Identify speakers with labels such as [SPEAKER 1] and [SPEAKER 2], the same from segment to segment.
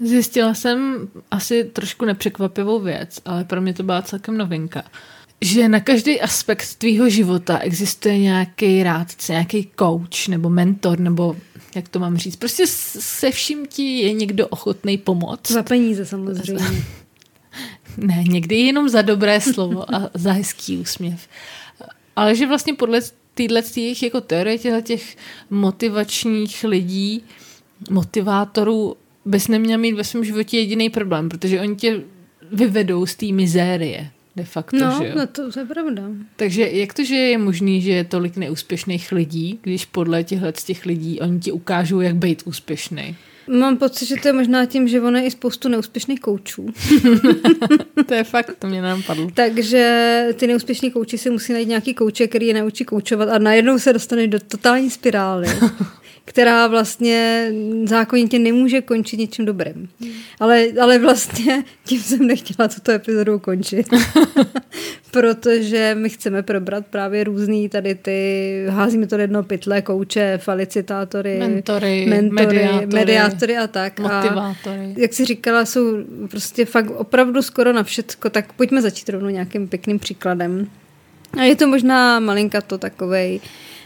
[SPEAKER 1] Zjistila jsem asi trošku nepřekvapivou věc, ale pro mě to byla celkem novinka. Že na každý aspekt tvýho života existuje nějaký rádce, nějaký coach nebo mentor, nebo jak to mám říct. Prostě se vším ti je někdo ochotný pomoct.
[SPEAKER 2] Za peníze samozřejmě.
[SPEAKER 1] ne, někdy jenom za dobré slovo a za hezký úsměv. Ale že vlastně podle téhle těch jako teorie těch motivačních lidí, motivátorů, bys neměl mít ve svém životě jediný problém, protože oni tě vyvedou z té mizérie. De facto,
[SPEAKER 2] no,
[SPEAKER 1] že jo?
[SPEAKER 2] no, to, to je pravda.
[SPEAKER 1] Takže jak to, že je možný, že je tolik neúspěšných lidí, když podle těchhle z těch lidí oni ti ukážou, jak být úspěšný?
[SPEAKER 2] Mám pocit, že to je možná tím, že ono je i spoustu neúspěšných koučů.
[SPEAKER 1] to je fakt, to mě napadlo.
[SPEAKER 2] Takže ty neúspěšní kouči si musí najít nějaký kouče, který je naučí koučovat a najednou se dostane do totální spirály. která vlastně zákonitě nemůže končit něčím dobrým. Ale, ale vlastně tím jsem nechtěla tuto epizodu končit. Protože my chceme probrat právě různý tady ty, házíme to do jednoho pytle, kouče, felicitátory,
[SPEAKER 1] mentory,
[SPEAKER 2] mentory
[SPEAKER 1] mediátory,
[SPEAKER 2] mediátory a tak.
[SPEAKER 1] Motivátory.
[SPEAKER 2] A jak si říkala, jsou prostě fakt opravdu skoro na všecko, tak pojďme začít rovnou nějakým pěkným příkladem. A je to možná malinka to takovej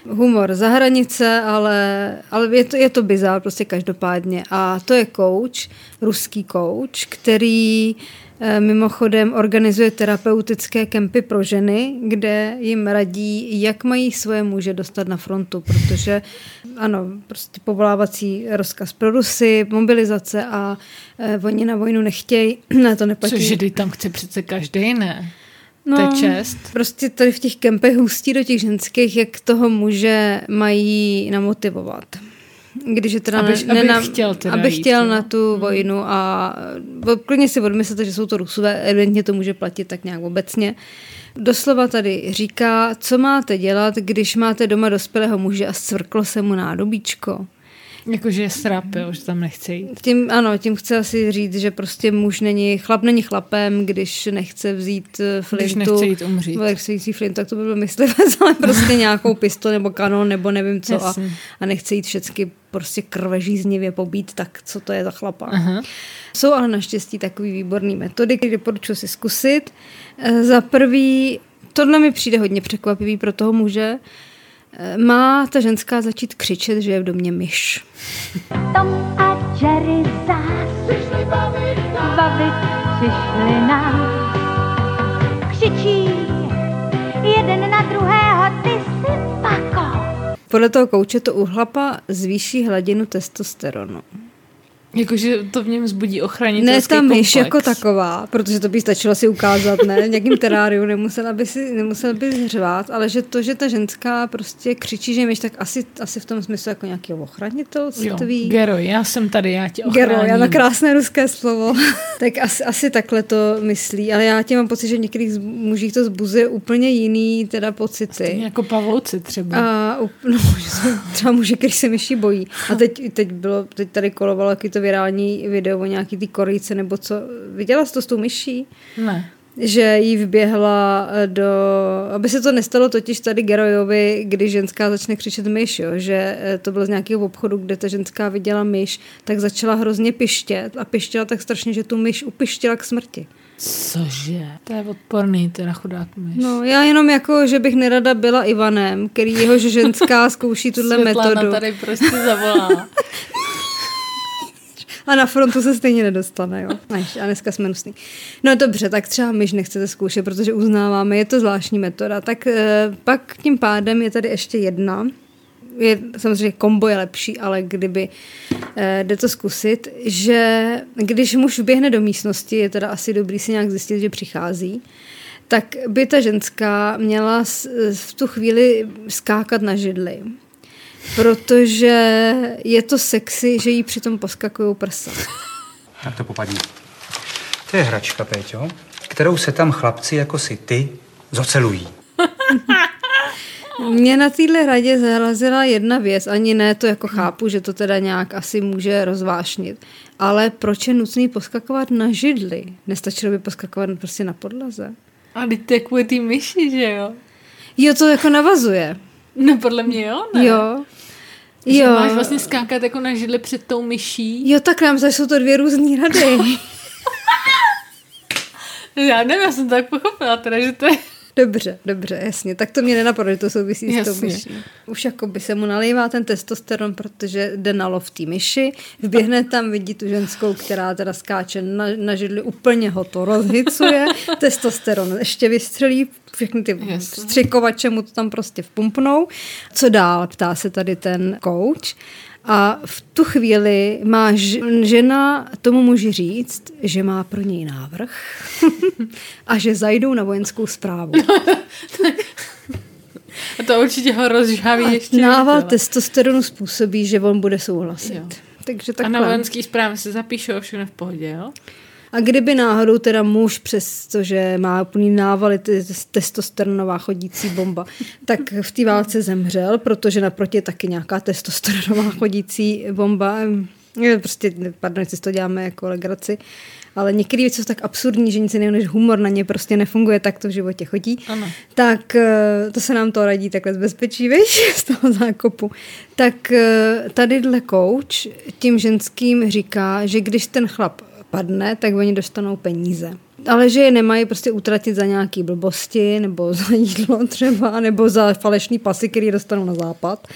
[SPEAKER 2] humor za hranice, ale, ale je to, je to bizár prostě každopádně. A to je coach, ruský coach, který eh, mimochodem organizuje terapeutické kempy pro ženy, kde jim radí, jak mají svoje muže dostat na frontu, protože ano, prostě povolávací rozkaz pro Rusy, mobilizace a eh, oni na vojnu nechtějí, na to neplatí.
[SPEAKER 1] Což tam chce přece každý, ne? No, to je čest.
[SPEAKER 2] Prostě tady v těch kempech hustí do těch ženských, jak toho muže mají namotivovat. Když je teda
[SPEAKER 1] aby,
[SPEAKER 2] ne,
[SPEAKER 1] aby
[SPEAKER 2] na,
[SPEAKER 1] chtěl, teda
[SPEAKER 2] aby
[SPEAKER 1] jít,
[SPEAKER 2] chtěl
[SPEAKER 1] jo.
[SPEAKER 2] na tu hmm. vojnu a klidně si odmyslete, že jsou to rusové, evidentně to může platit tak nějak obecně. Doslova tady říká, co máte dělat, když máte doma dospělého muže a scvrklo se mu nádobíčko.
[SPEAKER 1] Jakože je srap, jo, že tam nechce jít.
[SPEAKER 2] Tím, ano, tím chce asi říct, že prostě muž není, chlap není chlapem, když nechce vzít eh, flintu.
[SPEAKER 1] Když nechce jít umřít.
[SPEAKER 2] Když chce jít flint, tak to by byl myslivec, ale prostě nějakou pistol nebo kanon nebo nevím co a, a nechce jít všechny prostě krvežíznivě pobít, tak co to je za chlapa.
[SPEAKER 1] Aha.
[SPEAKER 2] Jsou ale naštěstí takový výborný metody, které doporučuji si zkusit. Eh, Za prvý, tohle mi přijde hodně překvapivý pro toho muže, má ta ženská začít křičet, že je v domě myš.
[SPEAKER 3] Tom a Jerry zás přišli bavit. Bavit přišli nás. Křičí jeden na druhého, ty si pako.
[SPEAKER 2] Podle toho kouče to u chlapa zvýší hladinu testosteronu.
[SPEAKER 1] Jakože to v něm zbudí ochranitelský
[SPEAKER 2] Ne ta myš jako taková, protože to by stačilo si ukázat, ne? Nějakým teráriu nemusela by si nemusela by řvát, ale že to, že ta ženská prostě křičí, že myš, tak asi, asi v tom smyslu jako nějakého
[SPEAKER 1] Jo,
[SPEAKER 2] ochranitelství.
[SPEAKER 1] Gero, já jsem tady, já tě ochráním.
[SPEAKER 2] Gero, já na krásné ruské slovo. tak asi, asi takhle to myslí, ale já tě mám pocit, že v některých mužích to zbuzuje úplně jiný teda pocity.
[SPEAKER 1] Stejně jako pavouci třeba.
[SPEAKER 2] A no, že jsou třeba muži, který se myší bojí. A teď, teď, bylo, teď tady kolovalo taky to virální video o nějaký ty korejce nebo co. Viděla jsi to s tou myší?
[SPEAKER 1] Ne.
[SPEAKER 2] Že jí vběhla eh, do... Aby se to nestalo totiž tady Gerojovi, když ženská začne křičet myš, jo? že eh, to bylo z nějakého obchodu, kde ta ženská viděla myš, tak začala hrozně pištět a pištěla tak strašně, že tu myš upištěla k smrti.
[SPEAKER 1] Cože? To je odporný, teda chudák myš.
[SPEAKER 2] No, já jenom jako, že bych nerada byla Ivanem, který jehož ženská zkouší tuhle metodu.
[SPEAKER 1] tady prostě zavolá.
[SPEAKER 2] A na frontu se stejně nedostane, jo. Než, a dneska jsme nusný. No dobře, tak třeba myš nechcete zkoušet, protože uznáváme, je to zvláštní metoda. Tak e, pak tím pádem je tady ještě jedna. Je, samozřejmě kombo je lepší, ale kdyby e, jde to zkusit, že když muž vběhne do místnosti, je teda asi dobrý si nějak zjistit, že přichází, tak by ta ženská měla v tu chvíli skákat na židli. Protože je to sexy, že jí přitom poskakují prsa.
[SPEAKER 4] Tak to popadni. To je hračka, Péťo, kterou se tam chlapci jako si ty zocelují.
[SPEAKER 2] Mě na téhle hradě zarazila jedna věc, ani ne to jako chápu, že to teda nějak asi může rozvášnit, ale proč je nutný poskakovat na židli? Nestačilo by poskakovat prostě na podlaze?
[SPEAKER 1] A teď to je kvůli té myši, že jo?
[SPEAKER 2] Jo, to jako navazuje.
[SPEAKER 1] No podle mě jo, ne?
[SPEAKER 2] Jo.
[SPEAKER 1] Že
[SPEAKER 2] Jo.
[SPEAKER 1] máš vlastně skákat jako na židli před tou myší.
[SPEAKER 2] Jo, tak nám zase jsou to dvě různé rady.
[SPEAKER 1] Já nevím, já jsem to tak pochopila, teda, že to je...
[SPEAKER 2] Dobře, dobře, jasně. Tak to mě nenapadlo, že to souvisí s tou
[SPEAKER 1] Jasně.
[SPEAKER 2] myší. Už jako by se mu nalejvá ten testosteron, protože jde na lov té myši, vběhne tam, vidí tu ženskou, která teda skáče na, na židli, úplně ho to rozhicuje, testosteron ještě vystřelí, všechny ty
[SPEAKER 1] Jasně.
[SPEAKER 2] střikovače mu to tam prostě vpumpnou. Co dál, ptá se tady ten coach. A v tu chvíli má žena tomu muži říct, že má pro něj návrh a že zajdou na vojenskou zprávu.
[SPEAKER 1] A to určitě ho rozžhaví
[SPEAKER 2] A
[SPEAKER 1] ještě.
[SPEAKER 2] nával
[SPEAKER 1] ale-
[SPEAKER 2] testosteronu způsobí, že on bude souhlasit.
[SPEAKER 1] Jo.
[SPEAKER 2] Takže
[SPEAKER 1] A na
[SPEAKER 2] takhle.
[SPEAKER 1] vojenský zprávy se zapíšou všechno v pohodě, jo?
[SPEAKER 2] A kdyby náhodou teda muž, přestože má úplný návaly, testosteronová chodící bomba, tak v té válce zemřel, protože naproti je taky nějaká testosteronová chodící bomba. Prostě, pardon, si to děláme jako legraci, ale některé věci jsou tak absurdní, že nic jiného než humor na ně prostě nefunguje, tak to v životě chodí.
[SPEAKER 1] Ano.
[SPEAKER 2] Tak eh, to se nám to radí takhle z bezpečí, víš, z toho zákopu. Tak eh, tadyhle coach tím ženským říká, že když ten chlap padne, tak oni dostanou peníze. Ale že je nemají prostě utratit za nějaký blbosti, nebo za jídlo třeba, nebo za falešný pasy, který dostanou na západ,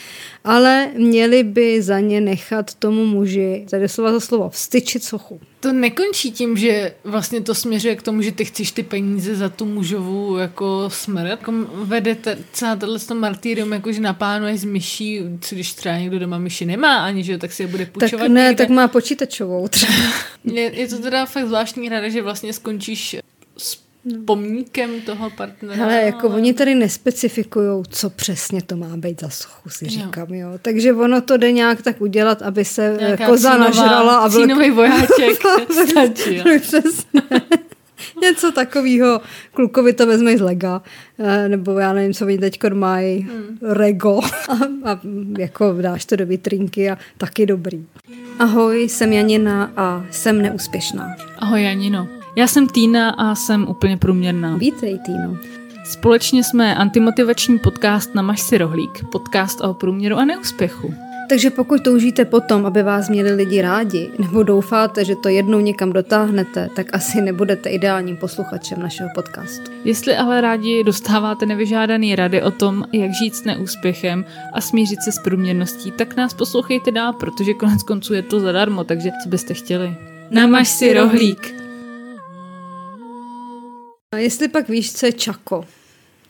[SPEAKER 2] ale měli by za ně nechat tomu muži, tady slova za slovo, vstyčit sochu.
[SPEAKER 1] To nekončí tím, že vlastně to směřuje k tomu, že ty chceš ty peníze za tu mužovou jako smrt. Jako vede ta, celá tohle to martýrium, jako že naplánuješ s myší, co když třeba někdo doma myši nemá ani, že tak si je bude
[SPEAKER 2] Tak
[SPEAKER 1] půjčovat
[SPEAKER 2] ne,
[SPEAKER 1] někde.
[SPEAKER 2] tak má počítačovou třeba.
[SPEAKER 1] Je, je to teda fakt zvláštní rada, že vlastně skončíš s pomníkem toho partnera.
[SPEAKER 2] Hele, jako
[SPEAKER 1] ale-
[SPEAKER 2] oni tady nespecifikují, co přesně to má být za sochu, si
[SPEAKER 1] Jo.
[SPEAKER 2] říkám, jo. Takže ono to jde nějak tak udělat, aby se
[SPEAKER 1] Nějaká
[SPEAKER 2] Nějaká koza
[SPEAKER 1] cínová-
[SPEAKER 2] nažrala a
[SPEAKER 1] cínový vojáček stačí. jo.
[SPEAKER 2] Přesně. Něco takového, klukovi to vezme z lega, eh, nebo já nevím, co oni teď mají,
[SPEAKER 1] Hmm.
[SPEAKER 2] rego a, a jako dáš to do vitrinky a taky dobrý. Ahoj, jsem Janina a jsem neúspěšná.
[SPEAKER 5] Ahoj Janino. Já jsem Týna a jsem úplně průměrná.
[SPEAKER 2] Vítej, Týno.
[SPEAKER 5] Společně jsme antimotivační podcast Namaž si rohlík, podcast o průměru a neúspěchu.
[SPEAKER 2] Takže pokud toužíte potom, aby vás měli lidi rádi, nebo doufáte, že to jednou někam dotáhnete, tak asi nebudete ideálním posluchačem našeho podcastu.
[SPEAKER 5] Jestli ale rádi dostáváte nevyžádaný rady o tom, jak žít s neúspěchem a smířit se s průměrností, tak nás poslouchejte dál, protože konec konců je to zadarmo, takže co byste chtěli? Namaž si rohlík.
[SPEAKER 2] A jestli pak víš, co je Čako?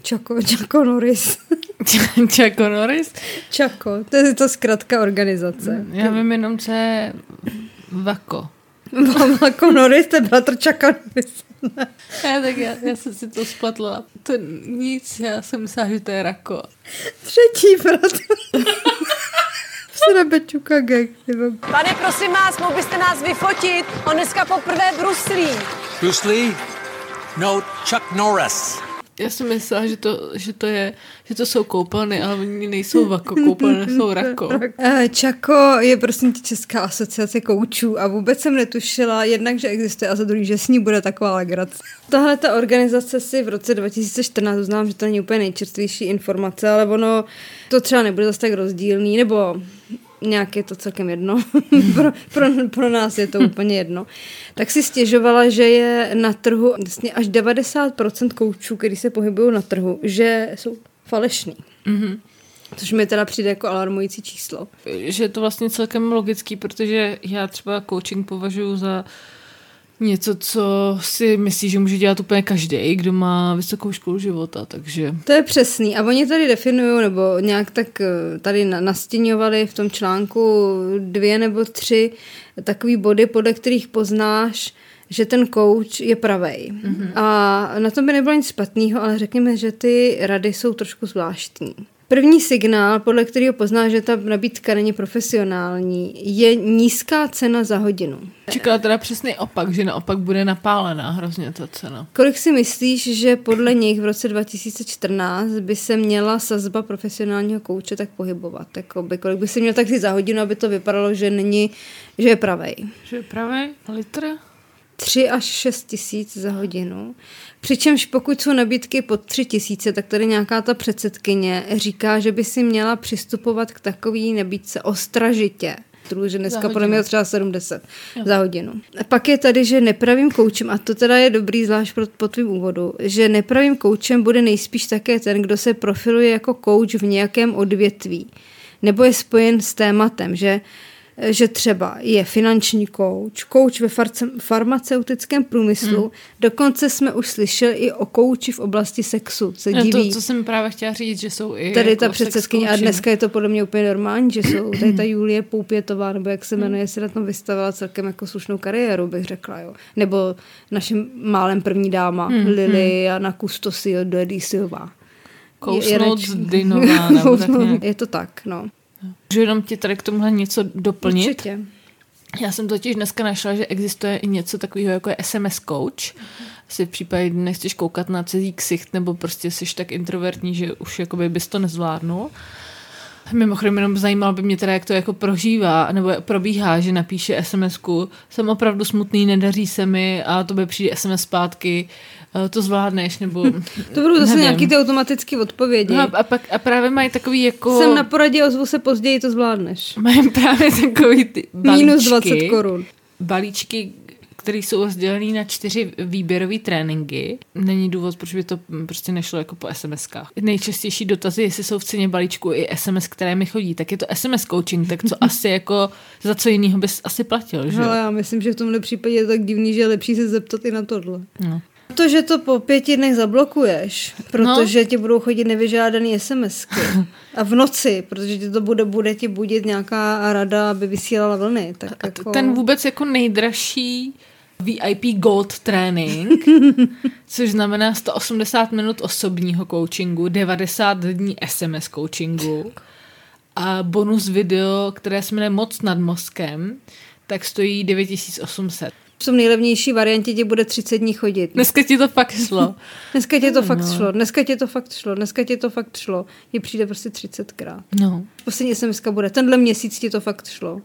[SPEAKER 2] Čako, Čako Norris.
[SPEAKER 1] Čako Norris?
[SPEAKER 2] Čako, to je to zkrátka organizace.
[SPEAKER 1] Já vím jenom, co je Vako.
[SPEAKER 2] Čako Norris, to je bratr Čaka Norris.
[SPEAKER 1] Já, tak já, já jsem si to spletla. To nic, já jsem myslela, že to je Rako.
[SPEAKER 2] Třetí bratr. Gang. ty vole.
[SPEAKER 6] Pane, prosím vás, mohl byste nás vyfotit? On dneska poprvé bruslí.
[SPEAKER 7] Bruce Lee? No, Chuck Norris.
[SPEAKER 1] Já jsem myslela, že to, že to je, že to jsou koupelny, ale oni nejsou Vako, koupelny jsou Rako.
[SPEAKER 2] Eh, Čako je prosím tě Česká asociace koučů a vůbec jsem netušila jednak, že existuje a za druhý, že s ní bude taková legrace. Tahle ta organizace si v roce 2014 uznám, že to není úplně nejčerstvější informace, ale ono to třeba nebude zase tak rozdílný, nebo nějak je to celkem jedno. pro, pro, pro nás je to úplně jedno. Tak si stěžovala, že je na trhu vlastně až 90% koučů, který se pohybují na trhu, že jsou falešný.
[SPEAKER 1] Mhm.
[SPEAKER 2] Což mi teda přijde jako alarmující číslo.
[SPEAKER 1] Že je to vlastně celkem logický, protože já třeba coaching považuji za něco, co si myslí, že může dělat úplně každý, kdo má vysokou školu života, takže
[SPEAKER 2] To je přesný. A oni tady definují, nebo nějak tak eh, tady na- nastěňovali v tom článku dvě nebo tři takový body, podle kterých poznáš, že ten coach je pravej. Mm-hmm. A na tom by nebylo nic špatného, ale řekněme, že ty rady jsou trošku zvláštní. První signál, podle kterého poznáš, že ta nabídka není profesionální, je nízká cena za hodinu.
[SPEAKER 1] čekala teda přesný opak, že naopak bude napálená hrozně ta cena.
[SPEAKER 2] Kolik si myslíš, že podle nich v roce 2014 by se měla sazba profesionálního kouče tak pohybovat? Jakoby, kolik by si měl tak si za hodinu, aby to vypadalo, že není, že je pravej?
[SPEAKER 1] Že je pravý litr?
[SPEAKER 2] 3 až 6 tisíc za hodinu. Přičemž pokud jsou nabídky pod 3 tisíce, tak tady nějaká ta předsedkyně říká, že by si měla přistupovat k takový nabídce ostražitě. Že dneska podle mě třeba 70 jo. za hodinu. A pak je tady, že nepravým koučem, a to teda je dobrý zvlášť po, po tvým úvodu, že nepravým koučem bude nejspíš také ten, kdo se profiluje jako kouč v nějakém odvětví nebo je spojen s tématem, že že třeba je finanční kouč, kouč ve farmaceutickém průmyslu. Hmm. Dokonce jsme už slyšeli i o kouči v oblasti sexu. Se
[SPEAKER 1] no
[SPEAKER 2] diví.
[SPEAKER 1] To, co jsem právě chtěla říct, že jsou i
[SPEAKER 2] Tady
[SPEAKER 1] jako
[SPEAKER 2] ta předsedkyně a dneska je to podle mě úplně normální, že jsou tady ta Julie Poupětová, nebo jak se jmenuje, si na tom vystavila celkem jako slušnou kariéru, bych řekla. Jo. Nebo naším málem první dáma hmm. Liliana hmm. Kustosio Dedisiová.
[SPEAKER 1] Kousnout Dinová, nebo tak nějak.
[SPEAKER 2] Je to tak, no.
[SPEAKER 1] Můžu jenom ti tady k tomuhle něco doplnit?
[SPEAKER 2] Určitě.
[SPEAKER 1] Já jsem totiž dneska našla, že existuje i něco takového jako je SMS coach. Si v případě, kdy nechceš koukat na cizí ksicht nebo prostě jsi tak introvertní, že už jakoby bys to nezvládnul. Mimochodem jenom zajímalo by mě teda, jak to jako prožívá, nebo probíhá, že napíše sms jsem opravdu smutný, nedaří se mi a to by přijde SMS zpátky, Eh, to zvládneš, nebo...
[SPEAKER 2] to budou zase nevím. nějaký ty automatické odpovědi.
[SPEAKER 1] No a, a, pak, a právě mají takový jako...
[SPEAKER 2] Jsem na poradě, ozvu se později, to zvládneš.
[SPEAKER 1] Mají právě takový ty balíčky.
[SPEAKER 2] Minus 20 korun.
[SPEAKER 1] Balíčky, které jsou rozdělené na čtyři výběrové tréninky. Není důvod, proč by to prostě nešlo jako po SMS-kách. Nejčastější dotazy, jestli jsou v ceně balíčku i SMS, které mi chodí, tak je to SMS coaching, tak co asi jako, za co jiného bys asi platil, že?
[SPEAKER 2] Ale já myslím, že v tomhle případě je tak divný, že je lepší se zeptat i na tohle. No. To, že to po pěti dnech zablokuješ, protože no. ti budou chodit nevyžádaný SMSky. A v noci, protože ti to bude, bude ti budit nějaká rada, aby vysílala vlny. Tak
[SPEAKER 1] a
[SPEAKER 2] jako...
[SPEAKER 1] Ten vůbec jako nejdražší VIP Gold trénink, což znamená 180 minut osobního coachingu, 90 dní SMS coachingu a bonus video, které se jmenuje Moc nad mozkem, tak stojí 9800
[SPEAKER 2] v tom nejlevnější variantě ti bude 30 dní chodit.
[SPEAKER 1] Dneska ti to fakt šlo.
[SPEAKER 2] Dneska ti to no. fakt šlo, dneska ti to fakt šlo, dneska ti to fakt šlo. Mně přijde prostě 30krát.
[SPEAKER 1] No.
[SPEAKER 2] Poslední SMS bude, tenhle měsíc ti to fakt šlo.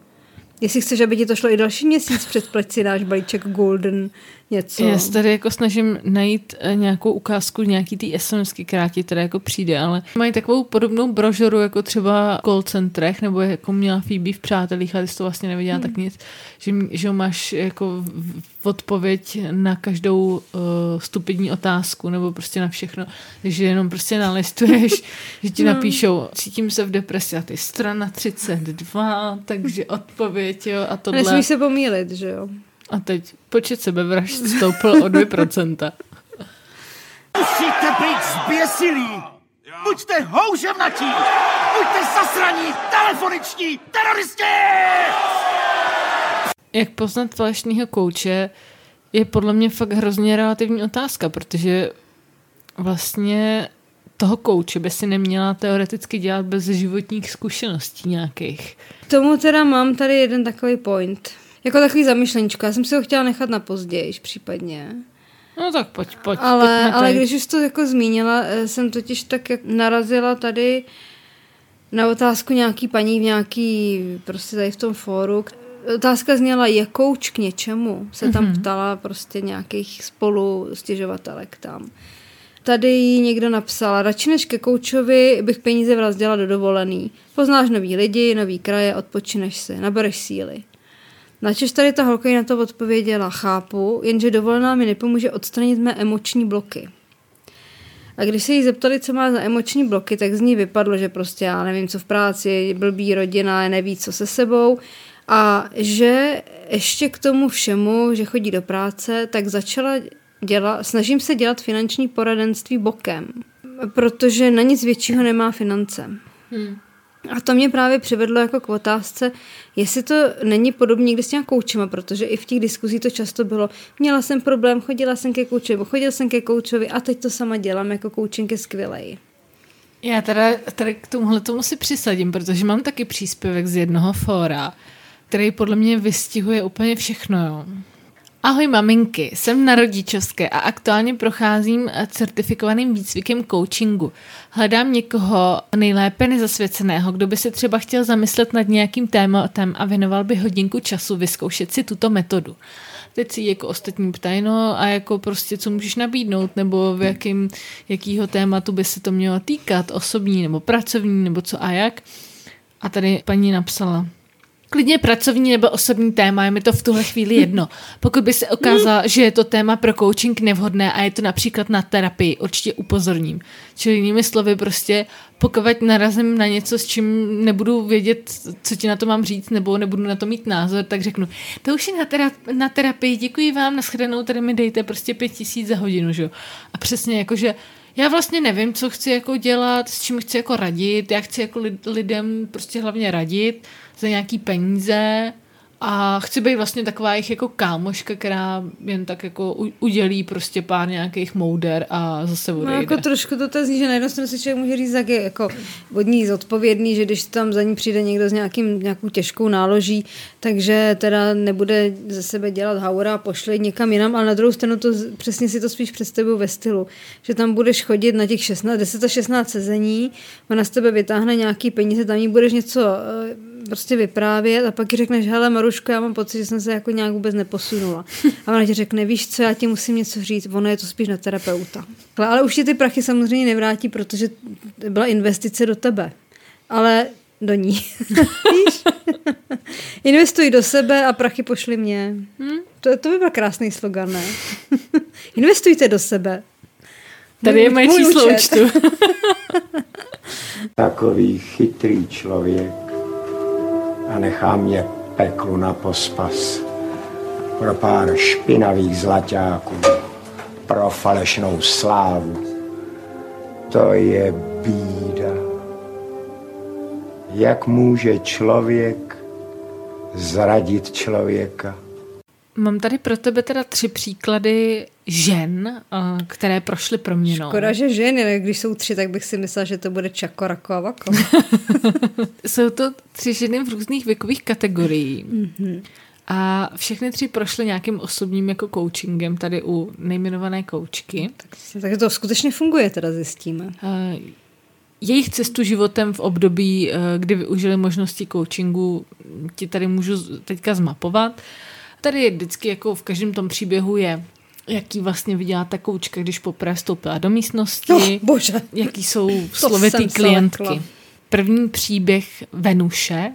[SPEAKER 2] Jestli chceš, aby ti to šlo i další měsíc, předplať si náš balíček Golden něco.
[SPEAKER 1] Já se tady jako snažím najít eh, nějakou ukázku nějaký té SMSky, která ti tady jako přijde, ale mají takovou podobnou brožuru jako třeba call centrech, nebo jako měla Phoebe v Přátelích, ale ty to vlastně neviděla hmm. tak nic, že, že máš jako odpověď na každou uh, stupidní otázku, nebo prostě na všechno, takže jenom prostě nalistuješ, že ti hmm. napíšou, cítím se v depresi a ty strana 32, takže odpověď, jo, a tohle.
[SPEAKER 2] Nesmíš se pomílit, že jo?
[SPEAKER 1] A teď počet sebevražd stoupl o 2%.
[SPEAKER 8] Musíte být zběsilí! Buďte houževnatí! Buďte zasraní, telefoniční teroristi!
[SPEAKER 1] Jak poznat falešnýho kouče je podle mě fakt hrozně relativní otázka, protože vlastně toho kouče by si neměla teoreticky dělat bez životních zkušeností nějakých.
[SPEAKER 2] Tomu teda mám tady jeden takový point. Jako takový zamyšlenička. Já jsem si ho chtěla nechat na později, případně.
[SPEAKER 1] No tak pojď, pojď.
[SPEAKER 2] Ale, ale když už to jako zmínila, eh, jsem totiž tak jak narazila tady na otázku nějaký paní v nějaký, prostě tady v tom fóru. Otázka zněla, je kouč k něčemu? Se tam mm-hmm. ptala prostě nějakých spolu stěžovatelek tam. Tady jí někdo napsal, radši než ke koučovi bych peníze vrazděla do dovolený. Poznáš nový lidi, nový kraje, odpočineš se, nabereš síly. Načež tady ta holka na to odpověděla, chápu, jenže dovolená mi nepomůže odstranit mé emoční bloky. A když se jí zeptali, co má za emoční bloky, tak z ní vypadlo, že prostě já nevím, co v práci, blbý rodina, neví, co se sebou. A že ještě k tomu všemu, že chodí do práce, tak začala dělat, snažím se dělat finanční poradenství bokem, protože na nic většího nemá finance. Hmm. A to mě právě přivedlo jako k otázce, jestli to není podobně někdy s těma koučema, protože i v těch diskuzích to často bylo, měla jsem problém, chodila jsem ke koučovi, chodil jsem ke koučovi a teď to sama dělám jako koučenky skvělej.
[SPEAKER 1] Já teda, teda k tomuhle tomu si přisadím, protože mám taky příspěvek z jednoho fóra, který podle mě vystihuje úplně všechno. Jo. Ahoj maminky, jsem na rodičovské a aktuálně procházím eh, certifikovaným výcvikem coachingu. Hledám někoho nejlépe nezasvěceného, kdo by se třeba chtěl zamyslet nad nějakým tématem a věnoval by hodinku času vyzkoušet si tuto metodu. Teď si jako ostatní ptají, no a jako prostě co můžeš nabídnout, nebo v jakým, jakýho tématu by se to mělo týkat, osobní nebo pracovní, nebo co a jak. A tady paní napsala, Klidně pracovní nebo osobní téma, je mi to v tuhle chvíli jedno. Pokud by se ukázalo, že je to téma pro coaching nevhodné a je to například na terapii, určitě upozorním. Čili jinými slovy prostě, pokud narazím na něco, s čím nebudu vědět, co ti na to mám říct, nebo nebudu na to mít názor, tak řeknu, to už je na, tera- na terapii, děkuji vám, nashledanou, tady mi dejte prostě pět tisíc za hodinu, že jo. A přesně jako, že já vlastně nevím, co chci jako dělat, s čím chci jako radit, já chci jako lidem prostě hlavně radit za nějaký peníze a chci být vlastně taková jich jako kámoška, která jen tak jako udělí prostě pár nějakých mouder a zase odejde.
[SPEAKER 2] No jako trošku to tak zní, že na jednu stranu si člověk může říct, jak je jako od ní zodpovědný, že když tam za ní přijde někdo s nějakým, nějakou těžkou náloží, takže teda nebude ze sebe dělat haura a pošle někam jinam, ale na druhou stranu to přesně si to spíš představuju ve stylu, že tam budeš chodit na těch 16, 10 a 16 sezení, ona z tebe vytáhne nějaký peníze, tam jí budeš něco eh, prostě vyprávět a pak ti řekneš, hele Maruško, já mám pocit, že jsem se jako nějak vůbec neposunula. A ona ti řekne, víš co, já ti musím něco říct, ono je to spíš na terapeuta. Ale už ti ty prachy samozřejmě nevrátí, protože byla investice do tebe. Ale do ní. Víš? Investuj do sebe a prachy pošli mě. Hmm? To, to by byl krásný slogan, ne? Investujte do sebe.
[SPEAKER 1] Tady je moje číslo účtu.
[SPEAKER 9] Takový chytrý člověk a nechá mě peklu na pospas pro pár špinavých zlaťáků, pro falešnou slávu. To je bída. Jak může člověk zradit člověka?
[SPEAKER 1] Mám tady pro tebe teda tři příklady žen, eh, které prošly proměnou.
[SPEAKER 2] Škoda, že ženy, když jsou tři, tak bych si myslela, že to bude Čako, Rako a Vako.
[SPEAKER 1] jsou to tři ženy v různých věkových kategorií. Mm-hmm. A všechny tři prošly nějakým osobním jako coachingem tady u nejmenované koučky.
[SPEAKER 2] Tak, tak to skutečně funguje, teda zjistíme. Uh,
[SPEAKER 1] jejich cestu životem v období, uh, kdy využili možnosti coachingu, ti tady můžu teďka zmapovat. Tady je vždycky jako v každém tom příběhu je jaký vlastně viděla ta koučka, když poprvé vstoupila do místnosti.
[SPEAKER 2] Oh, bože.
[SPEAKER 1] Jaký jsou slovitý klientky. Slekla. První příběh Venuše.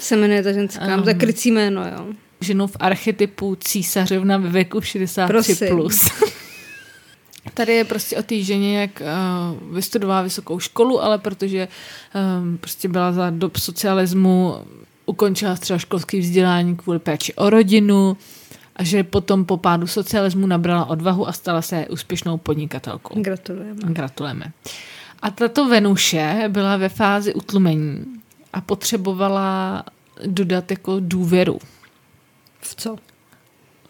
[SPEAKER 2] Se jmenuje ta ženská, um, to je krycí jméno, jo.
[SPEAKER 1] Ženu v archetypu císařovna ve věku 63+. Prosím. Plus. Tady je prostě o té ženě, jak uh, vystudovala vysokou školu, ale protože um, prostě byla za dob socialismu, ukončila třeba školské vzdělání kvůli péči o rodinu, a že potom po pádu socialismu nabrala odvahu a stala se úspěšnou podnikatelkou.
[SPEAKER 2] Gratulujeme.
[SPEAKER 1] Gratulujeme. A tato Venuše byla ve fázi utlumení a potřebovala dodat jako důvěru.
[SPEAKER 2] V co?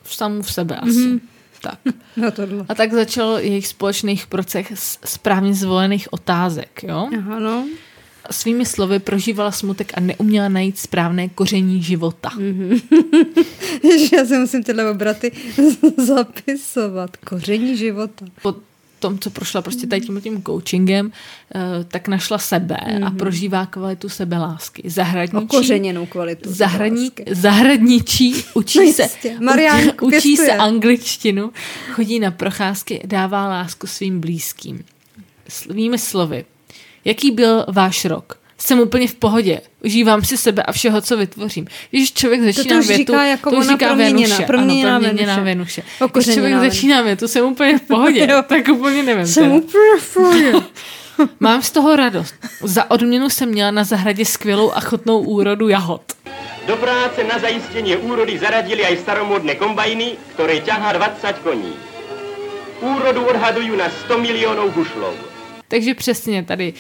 [SPEAKER 1] V samu v sebe asi. Mm-hmm. Tak.
[SPEAKER 2] No tohle.
[SPEAKER 1] A tak začal jejich společných proces správně zvolených otázek. Jo?
[SPEAKER 2] Aha, no
[SPEAKER 1] svými slovy prožívala smutek a neuměla najít správné koření života.
[SPEAKER 2] Mm-hmm. Já si musím tyhle obraty zapisovat. Koření života.
[SPEAKER 1] Po tom, co prošla prostě tady tím, tím coachingem, eh, tak našla sebe mm-hmm. a prožívá kvalitu sebelásky. Zahradničí.
[SPEAKER 2] Okořeněnou kvalitu
[SPEAKER 1] zahradní, Zahradničí, učí no se,
[SPEAKER 2] Mariánku,
[SPEAKER 1] učí, učí se angličtinu, chodí na procházky, dává lásku svým blízkým. Svými slovy, Jaký byl váš rok? Jsem úplně v pohodě. Užívám si sebe a všeho, co vytvořím. Když člověk začíná to, to větu,
[SPEAKER 2] říká jako
[SPEAKER 1] to už říká
[SPEAKER 2] proměněna,
[SPEAKER 1] proměněná, ano, proměněná Venuše. Venuše. Když člověk Venuše. začíná větu, jsem úplně v pohodě. tak úplně nevím.
[SPEAKER 2] Jsem teda. úplně v pohodě.
[SPEAKER 1] Mám z toho radost. Za odměnu jsem měla na zahradě skvělou a chutnou úrodu jahod.
[SPEAKER 10] Do práce na zajištění úrody zaradili aj staromodné kombajny, které ťahá 20 koní. Úrodu odhadují na 100 milionů bušlov.
[SPEAKER 1] Takže přesně tady.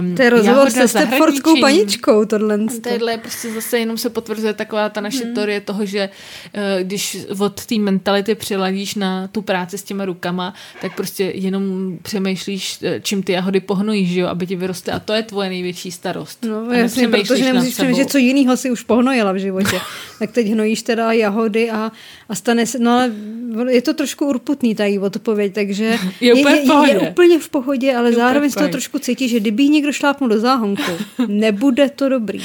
[SPEAKER 1] Um,
[SPEAKER 2] to je rozhovor se Stepfordskou paničkou, tohle.
[SPEAKER 1] Tohle prostě zase jenom se potvrzuje taková ta naše hmm. teorie toho, že uh, když od té mentality přiladíš na tu práci s těma rukama, tak prostě jenom přemýšlíš, eh, čím ty jahody pohnojíš, že jo, aby ti vyrostly. A to je tvoje největší starost.
[SPEAKER 2] No jasně, protože nemusíš přemýšlet, co jiného si už pohnojila v životě. tak teď hnojíš teda jahody a, a stane se, no ale je to trošku urputný ta její odpověď, takže
[SPEAKER 1] Je úplně v
[SPEAKER 2] je,
[SPEAKER 1] pohodě.
[SPEAKER 2] je, úplně v pohodě, ale
[SPEAKER 1] Je úplně
[SPEAKER 2] zároveň z toho trošku cítí, že kdyby někdo šlápnul do záhonku, nebude to dobrý.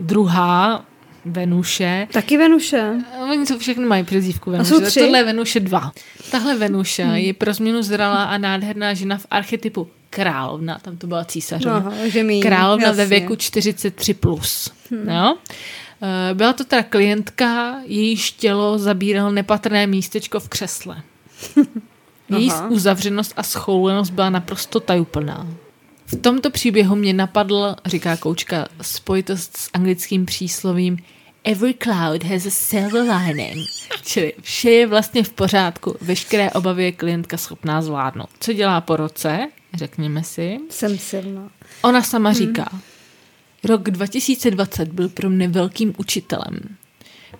[SPEAKER 1] Druhá, Venuše.
[SPEAKER 2] Taky Venuše.
[SPEAKER 1] Oni to všechny mají přezdívku Venuše.
[SPEAKER 2] jsou
[SPEAKER 1] tak
[SPEAKER 2] tři?
[SPEAKER 1] Tohle je Venuše 2. Tahle Venuše
[SPEAKER 2] Hmm.
[SPEAKER 1] je pro změnu zralá a nádherná žena v archetypu královna, tam to byla císařovna.
[SPEAKER 2] Míň,
[SPEAKER 1] královna ve
[SPEAKER 2] jasně.
[SPEAKER 1] věku 43+. Plus.
[SPEAKER 2] Hmm.
[SPEAKER 1] Jo? Eh, Byla to teda klientka, jejíž tělo zabíral nepatrné místečko v křesle. Její
[SPEAKER 2] Aha.
[SPEAKER 1] uzavřenost a schoulenost byla naprosto tajuplná. V tomto příběhu mě napadl, říká koučka, spojitost s anglickým příslovím Every cloud has a silver lining. Čili vše je vlastně v pořádku, veškeré obavy je klientka schopná zvládnout. Co dělá po roce, řekněme si.
[SPEAKER 2] Jsem silná.
[SPEAKER 1] Ona sama
[SPEAKER 2] Hmm.
[SPEAKER 1] říká, rok 2020 byl pro mě velkým učitelem.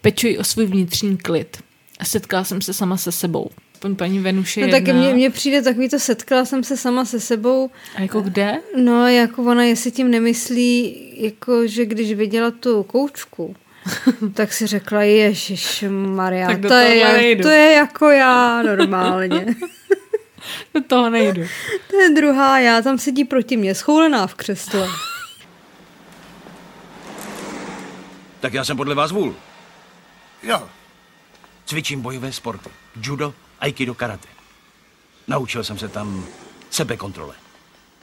[SPEAKER 1] Pečuji o svůj vnitřní klid. A setkala jsem se sama se sebou. Aspoň paní Venuše
[SPEAKER 2] No
[SPEAKER 1] jedna.
[SPEAKER 2] tak mně, mně přijde takový to, setkala jsem se sama se sebou.
[SPEAKER 1] A jako kde?
[SPEAKER 2] No, jako ona, jestli tím nemyslí, jako, že když viděla tu koučku, tak si řekla, ježiš Maria,
[SPEAKER 1] Tak
[SPEAKER 2] to, je,
[SPEAKER 1] nejdu.
[SPEAKER 2] to je jako já normálně.
[SPEAKER 1] Do toho nejdu.
[SPEAKER 2] to je druhá já, tam sedí proti mě, schoulená v křesle.
[SPEAKER 8] Tak já jsem podle vás vůl. Jo. Cvičím bojové sporty. Judo, aikido, karate. Naučil jsem se tam sebekontrole.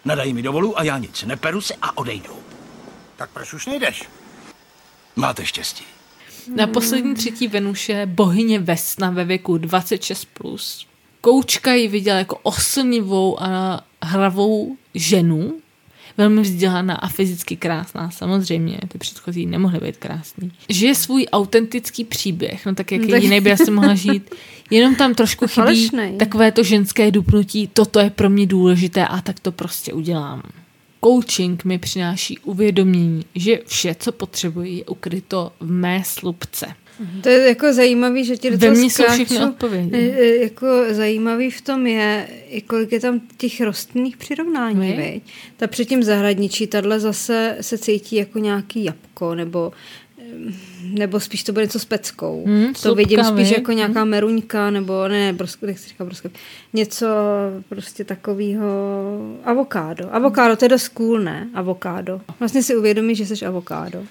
[SPEAKER 8] Nadají mi dovolů a já nic. Neperu se a odejdu. Tak proč už nejdeš? Máte štěstí.
[SPEAKER 1] Na poslední třetí Venuše bohyně Vesna ve věku 26+. Plus. Koučka ji viděla jako oslnivou a hravou ženu, velmi vzdělaná a fyzicky krásná, samozřejmě, ty předchozí nemohly být krásný. Žije svůj autentický příběh, no tak jaký
[SPEAKER 2] No tak-
[SPEAKER 1] jiný by asi mohla žít. Jenom tam trošku chybí
[SPEAKER 2] Falešnej.
[SPEAKER 1] takové to ženské dupnutí, toto je pro mě důležité a tak to prostě udělám. Coaching mi přináší uvědomění, že vše, co potřebuji, je ukryto v mé slupce.
[SPEAKER 2] To je jako zajímavý, že ti do toho skáču.
[SPEAKER 1] odpovědi.
[SPEAKER 2] E, e, Jako zajímavý v tom je, kolik je tam těch rostlinných přirovnání, viď? Ta předtím zahradničí, tahle zase se cítí jako nějaký jabko, nebo em, nebo spíš to bude něco s peckou.
[SPEAKER 1] Hmm,
[SPEAKER 2] to
[SPEAKER 1] slupka,
[SPEAKER 2] vidím spíš
[SPEAKER 1] vy?
[SPEAKER 2] jako nějaká meruňka, nebo ne, brosko, nechci říkat brosko, něco prostě takového avokádo. Avokádo, to je dost cool, ne? Avokádo. Vlastně si uvědomíš, že jsi avokádo.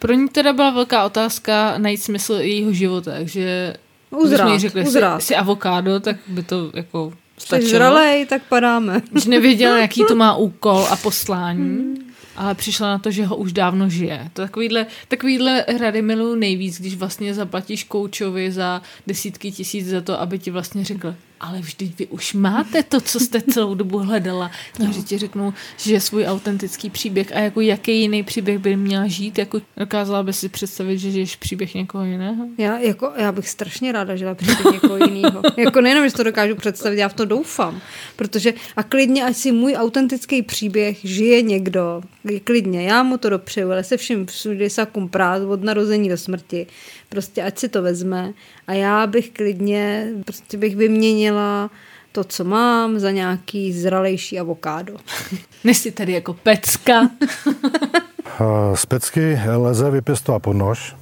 [SPEAKER 1] Pro ní teda byla velká otázka najít smysl jejího života, takže
[SPEAKER 2] Uzrát,
[SPEAKER 1] kdybychom jí řekli,
[SPEAKER 2] uzrát.
[SPEAKER 1] jsi, jsi avokádo, tak by to jako
[SPEAKER 2] Jsi
[SPEAKER 1] stačilo.
[SPEAKER 2] zralej, tak padáme.
[SPEAKER 1] Že nevěděla, jaký to má úkol a poslání, ale přišla na to, že ho už dávno žije. To takovýhle, takovýhle rady miluju nejvíc, když vlastně zaplatíš koučovi za desítky tisíc za to, aby ti vlastně řekl, ale vždyť vy už máte to, co jste celou dobu hledala. No. Že ti řeknu, že svůj autentický příběh a jako jaký jiný příběh by měla žít, jako dokázala by si představit, že žiješ příběh někoho jiného?
[SPEAKER 2] Já, jako, já bych strašně ráda žila příběh někoho jiného. jako nejenom, že to dokážu představit, já v to doufám. Protože a klidně, ať si můj autentický příběh žije někdo, klidně, já mu to dopřeju, ale se vším všude sakum prát od narození do smrti. Prostě ať si to vezme a já bych klidně, prostě bych vyměnila to, co mám, za nějaký zralejší avokádo.
[SPEAKER 1] Než si tady jako pecka.
[SPEAKER 11] Eh, Z pecky lze vypěstovat podnož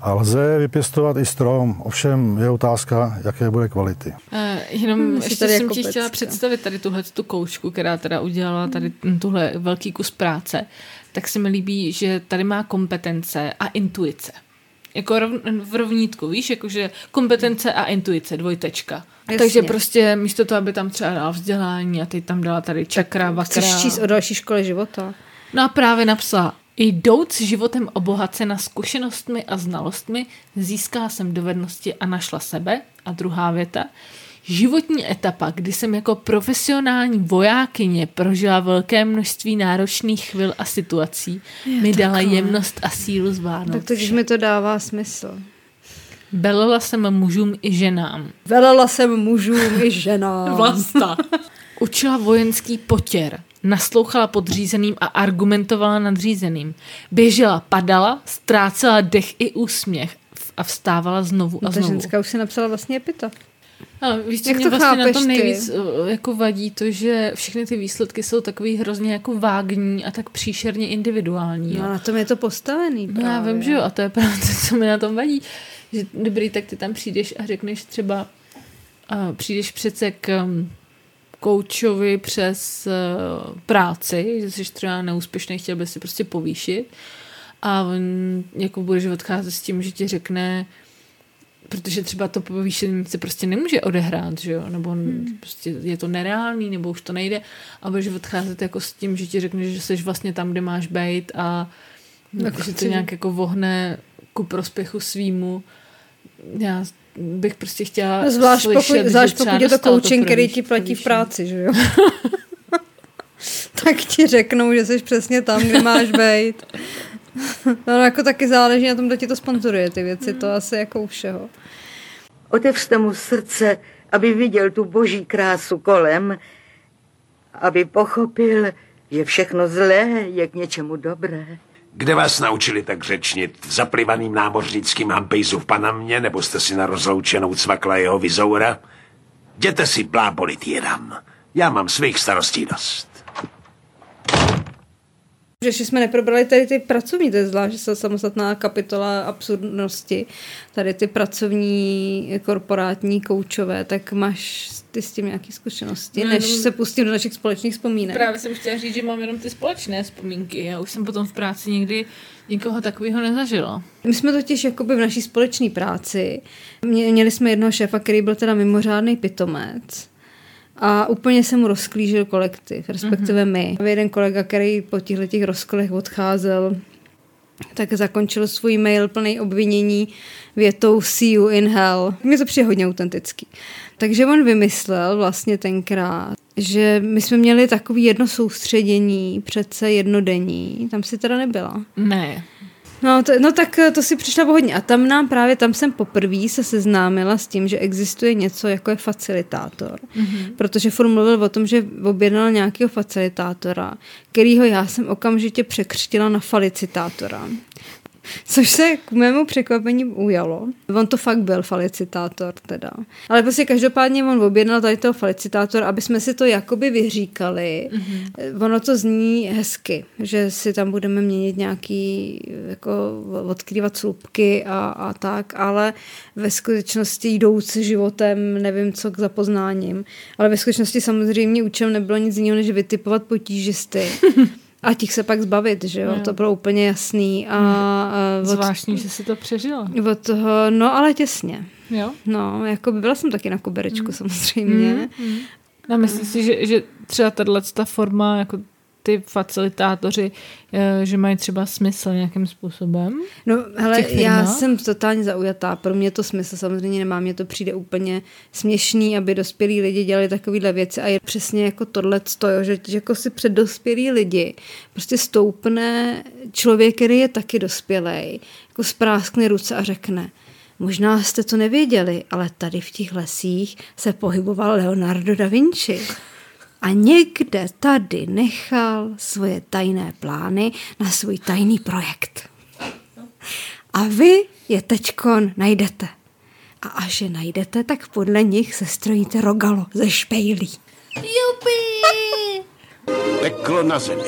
[SPEAKER 11] a lze vypěstovat i strom. Ovšem je otázka, jaké bude kvality.
[SPEAKER 1] Uh, jenom
[SPEAKER 2] Hmm,
[SPEAKER 1] hmm, ještě
[SPEAKER 2] tady
[SPEAKER 1] jsem
[SPEAKER 2] jako
[SPEAKER 1] ti chtěla
[SPEAKER 2] pecka.
[SPEAKER 1] představit tady tuhle tu koučku, která teda udělala tady tuhle velký kus práce, tak se mi líbí, že tady má kompetence a intuice. Jako rov, v rovnítku, víš, jakože kompetence a intuice, dvojtečka.
[SPEAKER 2] Jasně.
[SPEAKER 1] Takže prostě místo toho, aby tam třeba dala vzdělání a teď tam dala tady čakra, vakra.
[SPEAKER 2] Chceš číst o další škole života?
[SPEAKER 1] No a právě napsala, jdouc životem obohacena zkušenostmi a znalostmi, získala jsem dovednosti a našla sebe. A druhá věta, životní etapa, kdy jsem jako profesionální vojákyně prožila velké množství náročných chvil a situací,
[SPEAKER 2] Jo,
[SPEAKER 1] mi dala
[SPEAKER 2] takhle.
[SPEAKER 1] jemnost a sílu zvládnout.
[SPEAKER 2] Tak to, když
[SPEAKER 1] vše.
[SPEAKER 2] mi to dává smysl.
[SPEAKER 1] Belela jsem mužům i ženám.
[SPEAKER 2] Velela jsem mužům i ženám.
[SPEAKER 1] Vlasta. Učila vojenský potěr, naslouchala podřízeným a argumentovala nadřízeným. Běžela, padala, ztrácela dech i úsměch a vstávala znovu a
[SPEAKER 2] No, ta
[SPEAKER 1] znovu.
[SPEAKER 2] ženská už si napsala vlastně epitaf.
[SPEAKER 1] Ale víš,
[SPEAKER 2] Jak
[SPEAKER 1] mě
[SPEAKER 2] to
[SPEAKER 1] vlastně na tom
[SPEAKER 2] ty?
[SPEAKER 1] nejvíc eh, jako vadí, to, že všechny ty výsledky jsou takový hrozně jako vágní a tak příšerně individuální.
[SPEAKER 2] No
[SPEAKER 1] jo.
[SPEAKER 2] na tom je to postavený
[SPEAKER 1] No já
[SPEAKER 2] právě.
[SPEAKER 1] vím, že jo, a to je právě to, co mi na tom vadí. Že dobrý, tak ty tam přijdeš a řekneš třeba, uh, přijdeš přece k um, koučovi přes uh, práci, že jsi třeba neúspěšný, chtěl by si prostě povýšit a on jako budeš odcházet s tím, že ti řekne, protože třeba to povýšení se prostě nemůže odehrát, že jo, nebo hmm. prostě je to nereálný, nebo už to nejde a budeš odcházet jako s tím, že ti řekne, že jsi vlastně tam, kde máš být a
[SPEAKER 2] Tak
[SPEAKER 1] že to
[SPEAKER 2] chci-
[SPEAKER 1] nějak jako vohne ku prospěchu svýmu. Já bych prostě chtěla
[SPEAKER 2] Zvlášť
[SPEAKER 1] slyšet,
[SPEAKER 2] pokud,
[SPEAKER 1] že
[SPEAKER 2] zvlášť pokud je to coaching, který ti platí v práci, že jo? tak ti řeknou, že jsi přesně tam, kde máš být. No jako taky záleží na tom, kdo ti to sponzoruje, ty věci, to asi jako u všeho.
[SPEAKER 12] Otevřte mu srdce, aby viděl tu boží krásu kolem, aby pochopil, že všechno zlé je k něčemu dobré.
[SPEAKER 13] Kde vás naučili tak řečnit? V zaplivaným námořnickým hampejzu v Panamě, nebo jste si na rozloučenou cvakla jeho vizoura? Jděte si blábolit jedam. Já mám svých starostí dost.
[SPEAKER 2] Že jsme neprobrali tady ty pracovní, to je zvlášť sa- samostatná kapitola absurdnosti. Tady ty pracovní korporátní koučové, tak máš ty s tím nějaké zkušenosti,
[SPEAKER 1] No,
[SPEAKER 2] než se pustím do našich společných vzpomínek.
[SPEAKER 1] Právě jsem chtěla říct, že mám jenom ty společné vzpomínky. Já už jsem potom v práci nikdy nikoho takového nezažila.
[SPEAKER 2] My jsme totiž jakoby v naší společné práci, mě, měli jsme jednoho šéfa, který byl teda mimořádný pitomec a úplně se mu rozklížil kolektiv, respektive my. A jeden kolega, který po těchto těch rozkolech odcházel, tak zakončil svůj mail plný obvinění větou see you in hell. Mně to přijde hodně autentický. Takže on vymyslel vlastně tenkrát, že my jsme měli takový jedno soustředění, přece jednodenní, tam si teda nebyla.
[SPEAKER 1] Ne.
[SPEAKER 2] No, to, no tak eh, to si přišla hodně. A tam nám právě, tam jsem poprvé se seznámila s tím, že existuje něco jako je facilitátor.
[SPEAKER 1] Mhm.
[SPEAKER 2] Protože furt mluvil o tom, že objednal nějakého facilitátora, kterýho já jsem okamžitě překřtila na falicitátora. Což se k mému překvapení ujalo. On to fakt byl falicitátor teda. Ale prostě každopádně on objednal tady toho falicitátora, aby jsme si to jakoby vyříkali. Mm-hmm. Ono to zní hezky, že si tam budeme měnit nějaký, jako odkrývat slupky a, a tak, ale ve skutečnosti jdouc životem, nevím co k zapoznáním, ale ve skutečnosti samozřejmě účelem nebylo nic jiného, než vytipovat potížisty. A těch se pak zbavit, že jo?
[SPEAKER 1] Jo.
[SPEAKER 2] To bylo úplně jasný. A, a od,
[SPEAKER 1] Zvláštní, že si to přežila.
[SPEAKER 2] od toho, no ale těsně.
[SPEAKER 1] Jo?
[SPEAKER 2] No, jako by byla jsem taky na koberečku samozřejmě.
[SPEAKER 1] Mm, A myslím si, že, že třeba tahle ta forma, jako ty facilitátoři, eh, že mají třeba smysl nějakým způsobem?
[SPEAKER 2] No, hele, já jsem totálně zaujatá. Pro mě to smysl samozřejmě nemá. Mně to přijde úplně směšný, aby dospělí lidi dělali takovéhle věci a je přesně jako tohle že, že jako si před dospělí lidi prostě stoupne člověk, který je taky dospělej, jako spráskne ruce a řekne, Možná jste to nevěděli, ale tady v těch lesích se pohyboval Leonardo da Vinci. A někde tady nechal svoje tajné plány na svůj tajný projekt. A vy je teďkon najdete. A až je najdete, tak podle nich se strojíte rogalo ze špejlí. Jupi!
[SPEAKER 13] Peklo na zemi.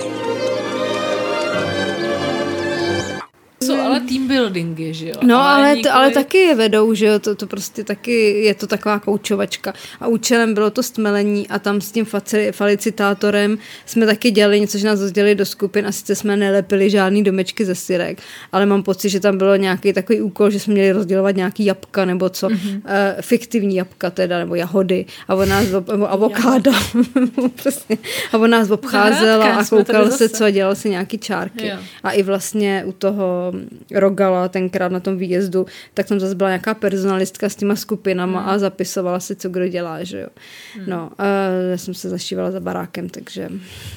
[SPEAKER 1] Jsou ale team buildingy, že jo?
[SPEAKER 2] No, ale, ale,
[SPEAKER 1] nikoli-
[SPEAKER 2] to, ale taky je vedou, že jo, to, to prostě taky je to taková koučovačka. A účelem bylo to stmelení a tam s tím falicitátorem jsme taky dělali něco, že nás rozdělili do skupin a sice jsme nelepili žádný domečky ze syrek, ale mám pocit, že tam bylo nějaký takový úkol, že jsme měli rozdělovat nějaký jabka nebo co, mm-hmm. uh, fiktivní jabka teda, nebo jahody a on nás, nebo avokáda, prostě. a on nás obcházel a koukal se, co a dělal si nějaký čárky.
[SPEAKER 1] Jo.
[SPEAKER 2] A i vlastně u toho Rogala tenkrát na tom výjezdu, tak tam zase byla nějaká personalistka s těma skupinama
[SPEAKER 1] Hmm.
[SPEAKER 2] a zapisovala si, co kdo dělá, že jo. No, a já jsem se zašívala za barákem, takže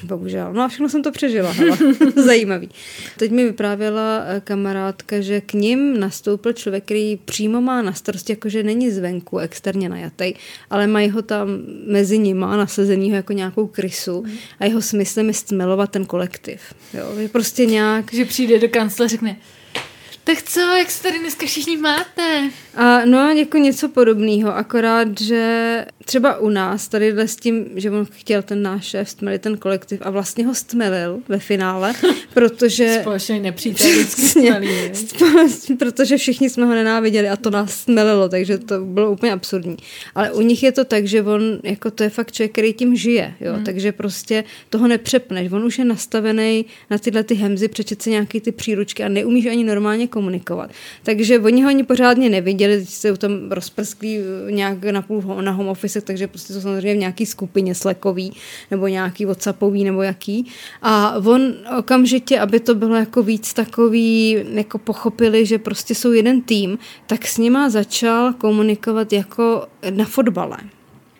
[SPEAKER 2] bohužel. No a všechno jsem to přežila, hele. zajímavý. Teď mi vyprávěla eh, kamarádka, že k ním nastoupil člověk, který přímo má na starosti, jakože není zvenku externě najatý, ale mají ho tam mezi nima nasazenýho jako nějakou krysu a jeho smyslem je stmelovat ten kolektiv. Jo, je prostě nějak
[SPEAKER 1] Že přijde do kancle a řekne, Tak co, jak se tady dneska všichni máte?
[SPEAKER 2] A no jako něco podobného, akorát, že třeba u nás, tady s tím, že on chtěl ten náš šéf stmelit ten kolektiv a vlastně ho stmelil ve finále, protože...
[SPEAKER 1] Společný nepřítel vždycky stmelí.
[SPEAKER 2] protože všichni jsme ho nenáviděli a to nás stmelilo, takže to bylo úplně absurdní. Ale u nich je to tak, že on, jako to je fakt člověk, který tím žije, jo, hmm. takže prostě toho nepřepneš. On už je nastavený na tyhle ty hemzy, přečet si nějaký ty příručky a neumíš ani normálně komunikovat. Takže oni ho ani pořádně neviděli, teď jsou tam rozprsklí nějak na půl na home office, takže prostě jsou samozřejmě v nějaký skupině slekový nebo nějaký whatsappový nebo jaký. A on okamžitě, aby to bylo jako víc takový, jako pochopili, že prostě jsou jeden tým, tak s nima začal komunikovat jako na fotbale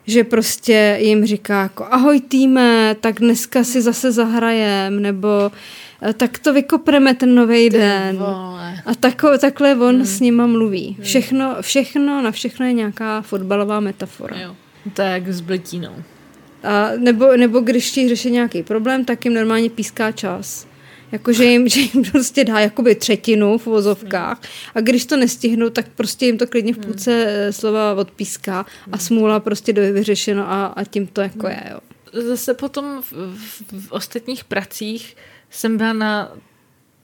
[SPEAKER 2] že prostě jim říká jako ahoj týme, tak dneska si zase zahrajem, nebo eh, tak to vykopreme ten nový den.
[SPEAKER 1] Vole.
[SPEAKER 2] A tako, takhle on hmm. s nima mluví. Všechno, všechno, na všechno je nějaká fotbalová metafora.
[SPEAKER 1] Jo. To je jak s bletínou.
[SPEAKER 2] A nebo, nebo když ti řeší nějaký problém, tak jim normálně píská čas. Jakože jim, že jim prostě dá jakoby třetinu v vozovkách a když to nestihnou, tak prostě jim to klidně v půlce hmm. slova odpíská a smůla prostě do vyřešeno a, a tím to jako je. Jo.
[SPEAKER 1] Zase potom v, v, v ostatních pracích jsem byla na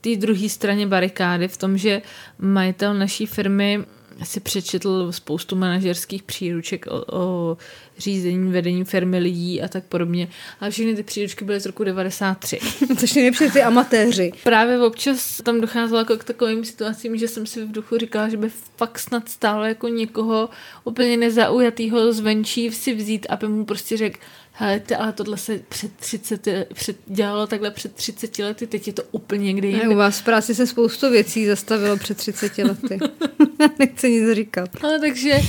[SPEAKER 1] té druhé straně barikády v tom, že majitel naší firmy si přečetl spoustu manažerských příruček o, o řízení, vedení firmy lidí a tak podobně. A všechny ty příručky byly z roku 93.
[SPEAKER 2] Což nejlepší ty amatéři.
[SPEAKER 1] Právě občas tam docházelo jako k takovým situacím, že jsem si v duchu říkala, že by fakt snad stálo jako někoho úplně nezaujatýho zvenčí si vzít, aby mu prostě řekl, hele, ale tohle se před 30, před, dělalo takhle před 30 lety, teď je to úplně někde jinde.
[SPEAKER 2] U vás v práci se spoustu věcí zastavilo před 30 lety. Nechci nic říkat.
[SPEAKER 1] Ale takže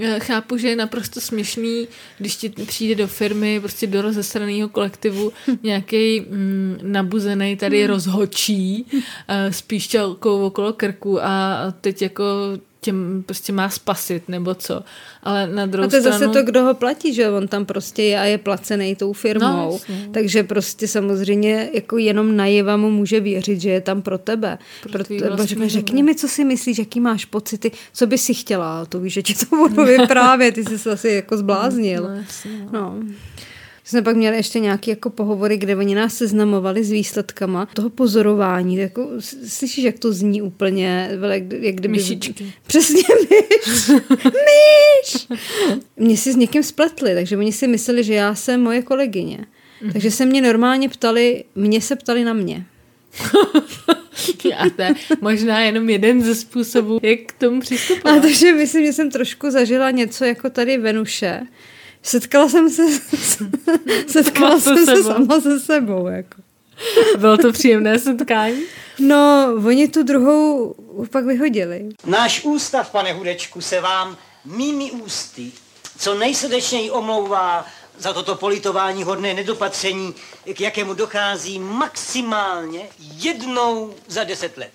[SPEAKER 1] eh, chápu, že je naprosto směšný, když ti přijde do firmy, prostě do rozestraného kolektivu nějaký mm, nabuzený tady hmm. rozhočí uh, s píšťalkou okolo krku a teď jako těm prostě má spasit, nebo co. Ale na druhou
[SPEAKER 2] A to je
[SPEAKER 1] stranu...
[SPEAKER 2] zase to, kdo ho platí, že on tam prostě je a je placený tou firmou. No, takže prostě samozřejmě jako jenom najiva mu může věřit, že je tam pro tebe. Pro, pro tebe. Řekne, řekni mi, co si myslíš, jaký máš pocity, co by si chtěla. To víš, že ti to budu vyprávět, ty jsi se asi jako zbláznil. No, no. no jsme pak měli ještě nějaké jako pohovory, kde oni nás seznamovali s výsledkama toho pozorování. Jako, slyšíš, jak to zní úplně, jak, jak kdyby...
[SPEAKER 1] Myšičky.
[SPEAKER 2] Přesně, myš. myš! Mě si s někým spletli, takže oni si mysleli, že já jsem moje kolegyně. Mm-hmm. Takže se mě normálně ptali, mě se ptali na mě.
[SPEAKER 1] a to je možná jenom jeden ze způsobů, jak k tomu přistupovat.
[SPEAKER 2] A takže myslím, že jsem trošku zažila něco jako tady Venuše, Setkala jsem se, setkala jsem se sama se sebou. Jako.
[SPEAKER 1] Bylo to příjemné setkání?
[SPEAKER 2] No, oni tu druhou pak vyhodili.
[SPEAKER 14] Náš ústav, pane Hudečku, se vám mými ústy co nejsrdečněji omlouvá za toto politování hodné nedopatření, k jakému dochází maximálně jednou za deset let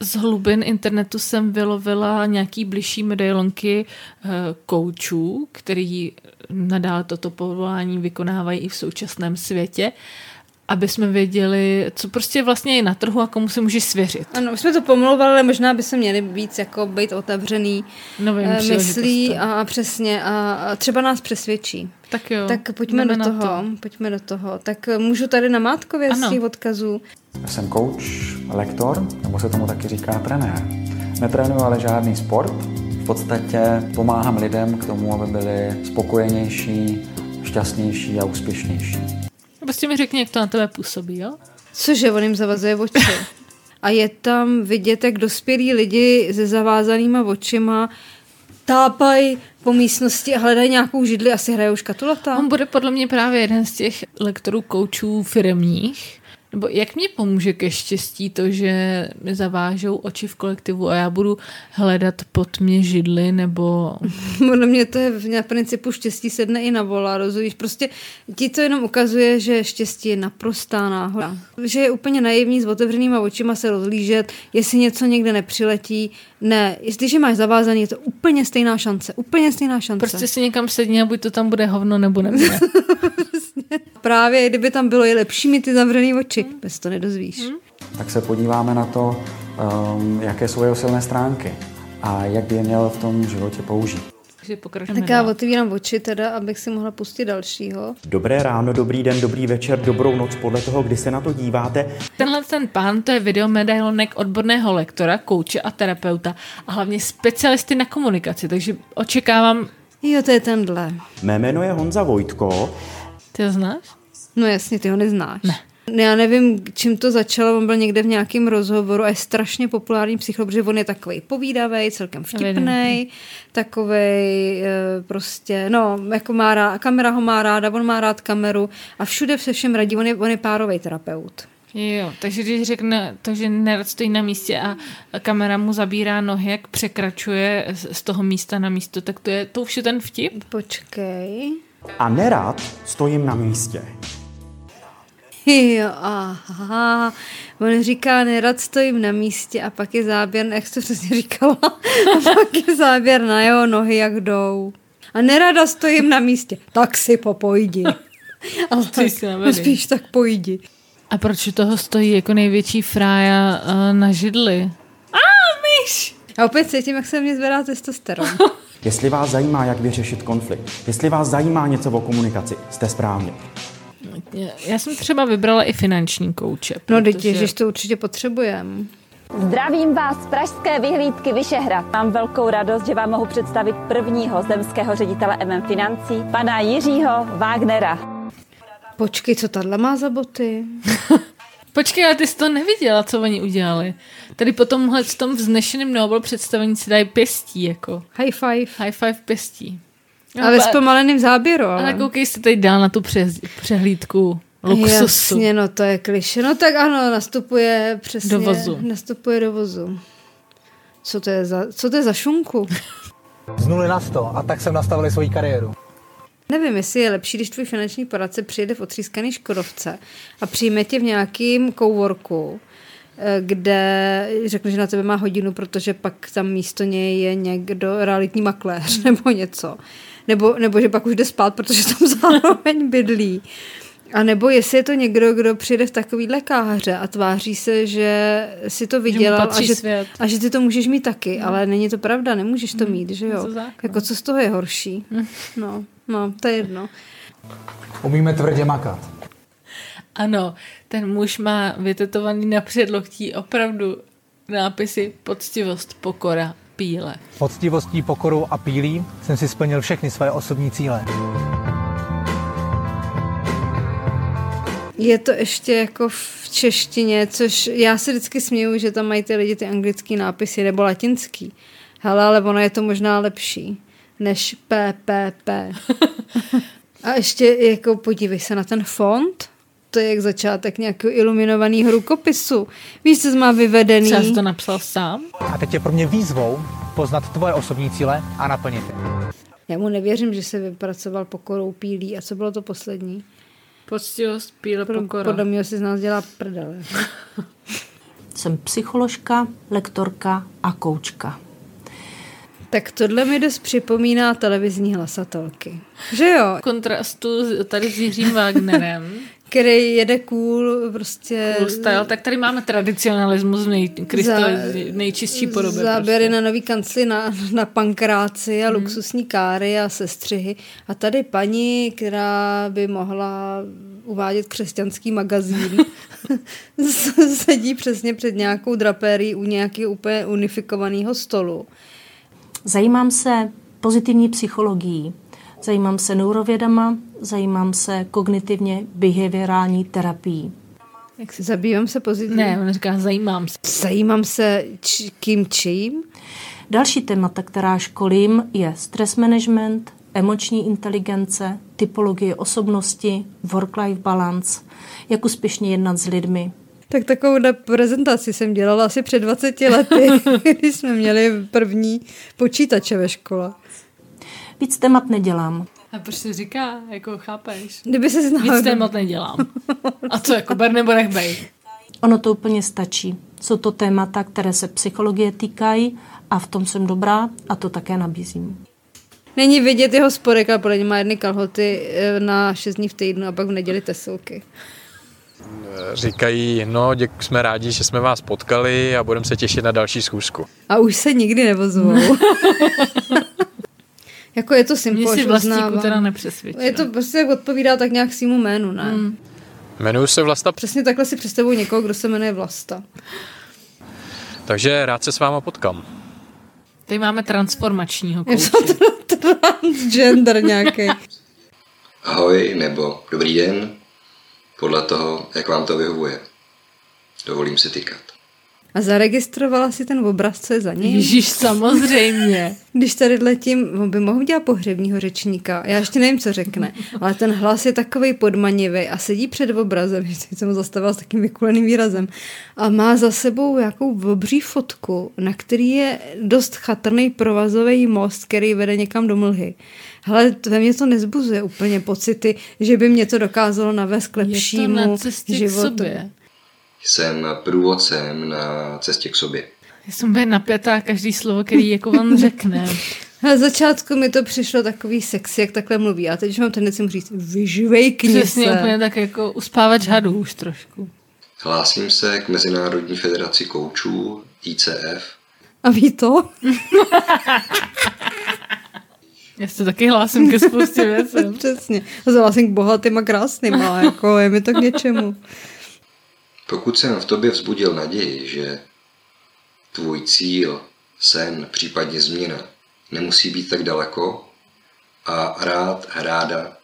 [SPEAKER 1] z hlubin internetu jsem vylovila nějaký bližší medailonky uh, koučů, který nadále toto povolání vykonávají i v současném světě aby jsme věděli, co prostě vlastně je na trhu a komu se může svěřit.
[SPEAKER 2] Ano, už jsme to pomlouvali, ale možná by se měli víc jako být otevřený
[SPEAKER 1] Novým
[SPEAKER 2] uh, myslí a, a přesně a, a třeba nás přesvědčí.
[SPEAKER 1] Tak jo.
[SPEAKER 2] Tak pojďme do toho, to. pojďme do toho. Tak eh, můžu tady na Mátkově z těch odkazů.
[SPEAKER 15] Jsem coach, lektor, nebo se tomu taky říká trenér. Netrénuju ale žádný sport. V podstatě pomáhám lidem k tomu, aby byli spokojenější, šťastnější a úspěšnější.
[SPEAKER 1] Prostě mi řekni, jak to na tebe působí, jo?
[SPEAKER 2] Cože, on jim zavazuje oči. A je tam vidět, jak dospělí lidi se zavázanýma očima tápají po místnosti a hledají nějakou židli, asi hrajou škatulata.
[SPEAKER 1] On bude podle mě právě jeden z těch lektorů, koučů firmních, nebo jak mě pomůže ke štěstí to, že mi zavážou oči v kolektivu a já budu hledat pod mě židly, nebo...
[SPEAKER 2] Podle mě to je v principu štěstí sedne i na vola, rozumíš? Prostě ti to jenom ukazuje, že štěstí je naprostá náhoda. Že je úplně naivní s otevřenýma očima se rozlížet, jestli něco někde nepřiletí. Ne, jestliže máš zavázaný, je to úplně stejná šance. Úplně stejná šance.
[SPEAKER 1] Prostě si někam sedni a buď to tam bude hovno, nebo nebude.
[SPEAKER 2] Právě, kdyby tam bylo, je lepší mít ty zavřený oči. Hmm. Bez to nedozvíš. Hmm.
[SPEAKER 15] Tak se podíváme na to, um, jaké jsou jeho silné stránky a jak by je měl v tom životě použít.
[SPEAKER 2] Tak já otevírám oči teda, abych si mohla pustit dalšího.
[SPEAKER 16] Dobré ráno, dobrý den, dobrý večer, dobrou noc, podle toho, kdy se na to díváte.
[SPEAKER 1] Tenhle ten pán, to je videomedailonek odborného lektora, kouče a terapeuta a hlavně specialisty na komunikaci, takže očekávám...
[SPEAKER 2] Jo, to je tenhle.
[SPEAKER 16] Mé jméno je Honza Vojtko.
[SPEAKER 1] Ty ho znáš?
[SPEAKER 2] No jasně, ty ho neznáš.
[SPEAKER 1] Ne.
[SPEAKER 2] Já nevím, čím to začalo, on byl někde v nějakém rozhovoru a je strašně populární psycholog, protože on je takový povídavý, celkem vtipný, takový prostě, no, jako má rád, kamera ho má ráda, on má rád kameru a všude se všem radí, on je, on je párový terapeut.
[SPEAKER 1] Jo, takže když řekne to, že nerad stojí na místě a kamera mu zabírá nohy, jak překračuje z toho místa na místo, tak to je to už je ten vtip?
[SPEAKER 2] Počkej.
[SPEAKER 16] A nerad stojím na místě.
[SPEAKER 2] Jo, aha. On říká, nerad stojím na místě a pak je záběr, jak to přesně říkala, a pak je záběr na jeho nohy, jak jdou. A nerada stojím na místě, tak si popojdi. Ale
[SPEAKER 1] Ty si
[SPEAKER 2] spíš tak pojdi.
[SPEAKER 1] A proč u toho stojí jako největší frája uh, na židli? A myš!
[SPEAKER 2] A opět cítím, jak se mě zvedá testosteron.
[SPEAKER 16] Jestli vás zajímá, jak vyřešit konflikt, jestli vás zajímá něco o komunikaci, jste správně.
[SPEAKER 1] Já jsem třeba vybrala i finanční kouče.
[SPEAKER 2] No, teď ježiš, to určitě potřebujeme.
[SPEAKER 17] Zdravím vás z Pražské vyhlídky Vyšehrad. Mám velkou radost, že vám mohu představit prvního zemského ředitele MM Financí, pana Jiřího Wagnera.
[SPEAKER 2] Počkej, co tahle má za boty?
[SPEAKER 1] Počkej, ale ty jsi to neviděla, co oni udělali. Tady po tomhle v tom vznešeném Nobel představení si dají pěstí, jako.
[SPEAKER 2] High five.
[SPEAKER 1] High five pěstí.
[SPEAKER 2] Ale s pomaleným záběru, ale.
[SPEAKER 1] Ale koukej si tady dál na tu přehlídku luxusu.
[SPEAKER 2] Jasně, no to je kliše. No tak ano, nastupuje přesně.
[SPEAKER 1] Do vozu.
[SPEAKER 2] Nastupuje do vozu. Co to je za, co to je za šunku?
[SPEAKER 18] Z nuly na 100 a tak jsem nastavil svoji kariéru.
[SPEAKER 2] Nevím, jestli je lepší, když tvůj finanční poradce přijede v otřískaný Škodovce a přijme tě v nějakým coworku, kde řekne, že na tebe má hodinu, protože pak tam místo něj je někdo, realitní makléř nebo něco. Nebo, nebo že pak už jde spát, protože tam zároveň bydlí. A nebo jestli je to někdo, kdo přijde v takovýhle káře a tváří se, že si to vydělal a
[SPEAKER 1] patří
[SPEAKER 2] že,
[SPEAKER 1] svět.
[SPEAKER 2] a že ty to můžeš mít taky, ale není to pravda, nemůžeš to mít, že jo? Jako co z toho je horší? No, no, to je jedno.
[SPEAKER 18] Umíme tvrdě makat.
[SPEAKER 1] Ano, ten muž má vytetovaný na předloktí opravdu nápisy poctivost, pokora, píle.
[SPEAKER 18] Poctivostí, pokorou a pílí jsem si splnil všechny své osobní cíle.
[SPEAKER 2] Je to ještě jako v češtině, což já si vždycky směju, že tam mají ty lidi ty anglický nápisy nebo latinský. Hele, ale ono je to možná lepší než PPP. A ještě jako podívej se na ten font, to je jak začátek nějakého iluminovaného rukopisu. Víš, co jsi má vyvedený?
[SPEAKER 1] Třeba jsi to napsal sám?
[SPEAKER 18] A teď je pro mě výzvou poznat tvoje osobní cíle a naplnit je.
[SPEAKER 2] Já mu nevěřím, že se vypracoval pokorou pílí. A co bylo to poslední?
[SPEAKER 1] Poctivost, píle,
[SPEAKER 2] Pro-
[SPEAKER 1] pokora.
[SPEAKER 2] Podle mě si z nás dělá prdel.
[SPEAKER 19] Jsem psycholožka, lektorka a koučka.
[SPEAKER 2] Tak tohle mi dost připomíná televizní hlasatelky. Že jo?
[SPEAKER 1] V kontrastu tady s Jiřím Wagnerem.
[SPEAKER 2] Který jede cool, prostě...
[SPEAKER 1] Cool style, tak tady máme tradicionalismus v nej, nejčistší podobě.
[SPEAKER 2] Záběry
[SPEAKER 1] prostě.
[SPEAKER 2] na nový kancli na, na pankráci
[SPEAKER 1] Hmm.
[SPEAKER 2] a luxusní káry a sestřihy. A tady paní, která by mohla uvádět křesťanský magazín, sedí přesně před nějakou drapérií u nějakého úplně unifikovaného stolu.
[SPEAKER 19] Zajímám se pozitivní psychologií, zajímám se neurovědama, zajímám se kognitivně behaviorální terapií.
[SPEAKER 2] Jak se zabývám se pozitivně?
[SPEAKER 1] Ne, on říká, zajímám se.
[SPEAKER 2] Zajímám se č- kým čím?
[SPEAKER 19] Další témata, která školím, je stress management, emoční inteligence, typologie osobnosti, work-life balance, jak úspěšně jednat s lidmi.
[SPEAKER 2] Tak takovou prezentaci jsem dělala asi před 20 lety, když jsme měli první počítače ve škole.
[SPEAKER 19] Víc témat nedělám.
[SPEAKER 1] A proč si říká, jako chápeš?
[SPEAKER 2] Kdyby se znala.
[SPEAKER 1] Víc témat nedělám. A co, jako ber nebo nech bej?
[SPEAKER 19] Ono to úplně stačí. Jsou to témata, které se psychologie týkají a v tom jsem dobrá a to také nabízím.
[SPEAKER 2] Není vidět jeho spodek, ale podle něj má jedny kalhoty eh, na 6 dní v týdnu a pak v neděli tesilky.
[SPEAKER 20] říkají, no děk, jsme rádi, že jsme vás potkali a budeme se těšit na další schůzku.
[SPEAKER 2] A už se nikdy nevozvou. jako je to
[SPEAKER 1] Mě
[SPEAKER 2] simple,
[SPEAKER 1] si
[SPEAKER 2] že
[SPEAKER 1] vlastníku teda nepřesvědčila.
[SPEAKER 2] Je to prostě jak odpovídá tak nějak svýmu jménu, ne?
[SPEAKER 1] Hmm.
[SPEAKER 20] Jmenuji se Vlasta,
[SPEAKER 2] Přesně takhle si představuji někoho, kdo se jmenuje Vlasta.
[SPEAKER 20] takže rád se s váma potkám.
[SPEAKER 1] Tady máme transformačního
[SPEAKER 2] Je
[SPEAKER 1] kouče.
[SPEAKER 2] to transgender nějaký.
[SPEAKER 21] Ahoj nebo dobrý den, podle toho, jak vám to vyhovuje. Dovolím si tykat.
[SPEAKER 2] A zaregistrovala si ten obraz, co je za ním?
[SPEAKER 1] Ježíš, samozřejmě.
[SPEAKER 2] Když tady letím, on by mohl dělat pohřebního řečníka. Já ještě nevím, co řekne, ale ten hlas je takový podmanivý a sedí před obrazem, že jsem ho zastavila s takým vykuleným výrazem a má za sebou jakou obří fotku, na který je dost chatrný provazový most, který vede někam do mlhy. Hele, ve mně to nezbuzuje úplně pocity, že by mě to dokázalo navést k
[SPEAKER 1] Je to
[SPEAKER 2] lepšímu
[SPEAKER 1] na cestě k
[SPEAKER 2] životu.
[SPEAKER 1] sobě.
[SPEAKER 21] Jsem průvodcem na cestě k sobě.
[SPEAKER 1] Já jsem úplně napjatá každý slovo, který jako vám řekne.
[SPEAKER 2] Na začátku mi to přišlo takový sexy, jak takhle mluví. A teď už mám tendenci mu říct, vyžvejkni
[SPEAKER 1] Přesně
[SPEAKER 2] se.
[SPEAKER 1] úplně tak jako uspávač hadů už trošku.
[SPEAKER 21] Hlásím se k Mezinárodní federaci koučů ICF.
[SPEAKER 2] A ví to?
[SPEAKER 1] Já se taky hlásím ke spoustě věcem.
[SPEAKER 2] Přesně. A zahlásím k bohatým a krásným, ale jako je mi to k něčemu.
[SPEAKER 21] Pokud jsem v tobě vzbudil naději, že tvůj cíl, sen, případně změna nemusí být tak daleko a rád, ráda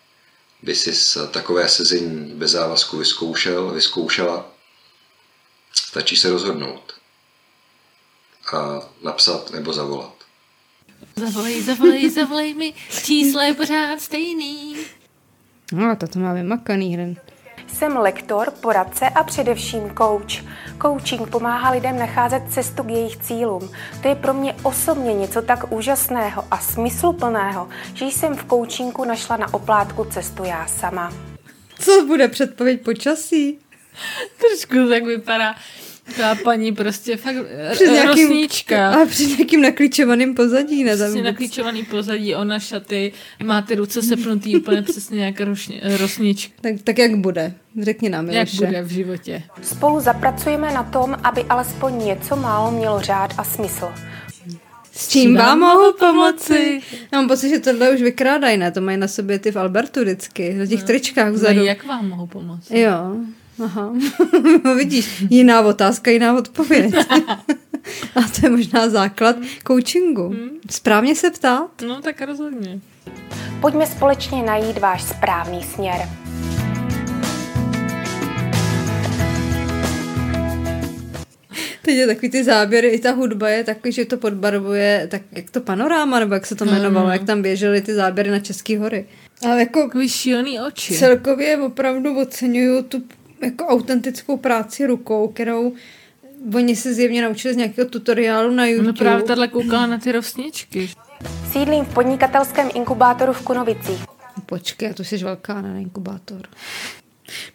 [SPEAKER 21] by si s takové sezení bez závazku vyzkoušel, vyzkoušela, stačí se rozhodnout a napsat nebo zavolat.
[SPEAKER 1] Zavolej, zavolej, zavolej mi, číslo je pořád stejný.
[SPEAKER 2] No, to má vymakaný hren.
[SPEAKER 22] Jsem lektor, poradce a především coach. Coaching pomáhá lidem nacházet cestu k jejich cílům. To je pro mě osobně něco tak úžasného a smysluplného, že jsem v coachingu našla na oplátku cestu já sama.
[SPEAKER 2] Co bude předpověď počasí?
[SPEAKER 1] Trošku tak vypadá ta paní prostě fakt
[SPEAKER 2] Přes nějakým,
[SPEAKER 1] rosnička.
[SPEAKER 2] A před nějakým naklíčovaným pozadí, ne?
[SPEAKER 1] Přesně
[SPEAKER 2] vůbec-
[SPEAKER 1] naklíčovaný pozadí, ona šaty, má ty ruce sepnutý úplně přesně jak rošně, rosnička.
[SPEAKER 2] Tak, tak jak bude? Řekni nám,
[SPEAKER 1] Jak
[SPEAKER 2] Miloše.
[SPEAKER 1] bude v životě.
[SPEAKER 22] Spolu zapracujeme na tom, aby alespoň něco málo mělo řád a smysl.
[SPEAKER 2] S čím vám mohu pomoci? Já mám pocit, že tohle už vykrádají, ne? To mají na sobě ty v Albertu vždycky, na těch
[SPEAKER 1] No.
[SPEAKER 2] tričkách
[SPEAKER 1] No,
[SPEAKER 2] vzadu.
[SPEAKER 1] jak vám mohu pomoci?
[SPEAKER 2] Jo, aha. No Vidíš, jiná otázka, jiná odpověď. A to je možná základ coachingu. Správně se ptát.
[SPEAKER 1] No tak rozhodně.
[SPEAKER 22] Pojďme společně najít váš správný směr.
[SPEAKER 2] Teď je takový ty záběry, i ta hudba je takový, že to podbarvuje, tak jak to panoráma, nebo jak se to
[SPEAKER 1] No,
[SPEAKER 2] jmenovalo,
[SPEAKER 1] no.
[SPEAKER 2] jak tam běžely ty záběry na České hory. Ale jako
[SPEAKER 1] Takový šílený oči.
[SPEAKER 2] celkově opravdu oceňuju tu jako autentickou práci rukou, kterou oni se zjevně naučili z nějakého tutoriálu na YouTube.
[SPEAKER 1] No právě tahle koukala na ty rosničky.
[SPEAKER 22] Sídlím v podnikatelském inkubátoru v Kunovicích.
[SPEAKER 2] Počkej, to jsi velká na inkubátor.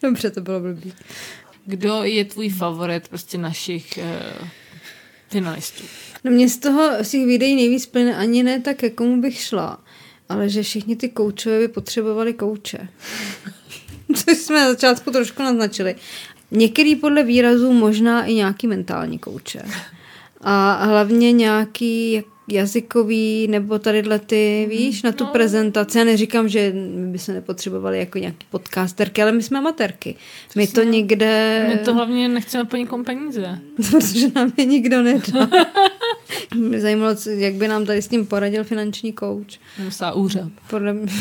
[SPEAKER 2] Dobře, to bylo blbý.
[SPEAKER 1] Kdo je tvůj favorit prostě našich uh, finalistů?
[SPEAKER 2] No mě z toho z těch videí nejvíc plyne ani ne tak, jak komu bych šla, ale že všichni ty koučové by potřebovali kouče. Což jsme na začátku trošku naznačili. Některý podle výrazů možná i nějaký mentální kouče. A hlavně nějaký jak- jazykový nebo tadyhle ty, víš, na tu no. prezentaci. Já neříkám, že my bychom nepotřebovali jako nějaký podcasterky, ale my jsme amatérky. My to někde...
[SPEAKER 1] My to hlavně nechceme po nikom peníze.
[SPEAKER 2] Protože nám je nikdo nedá. Mě zajímalo, jak by nám tady s tím poradil finanční kouč.
[SPEAKER 1] Musá úřad.
[SPEAKER 2] Podle mě,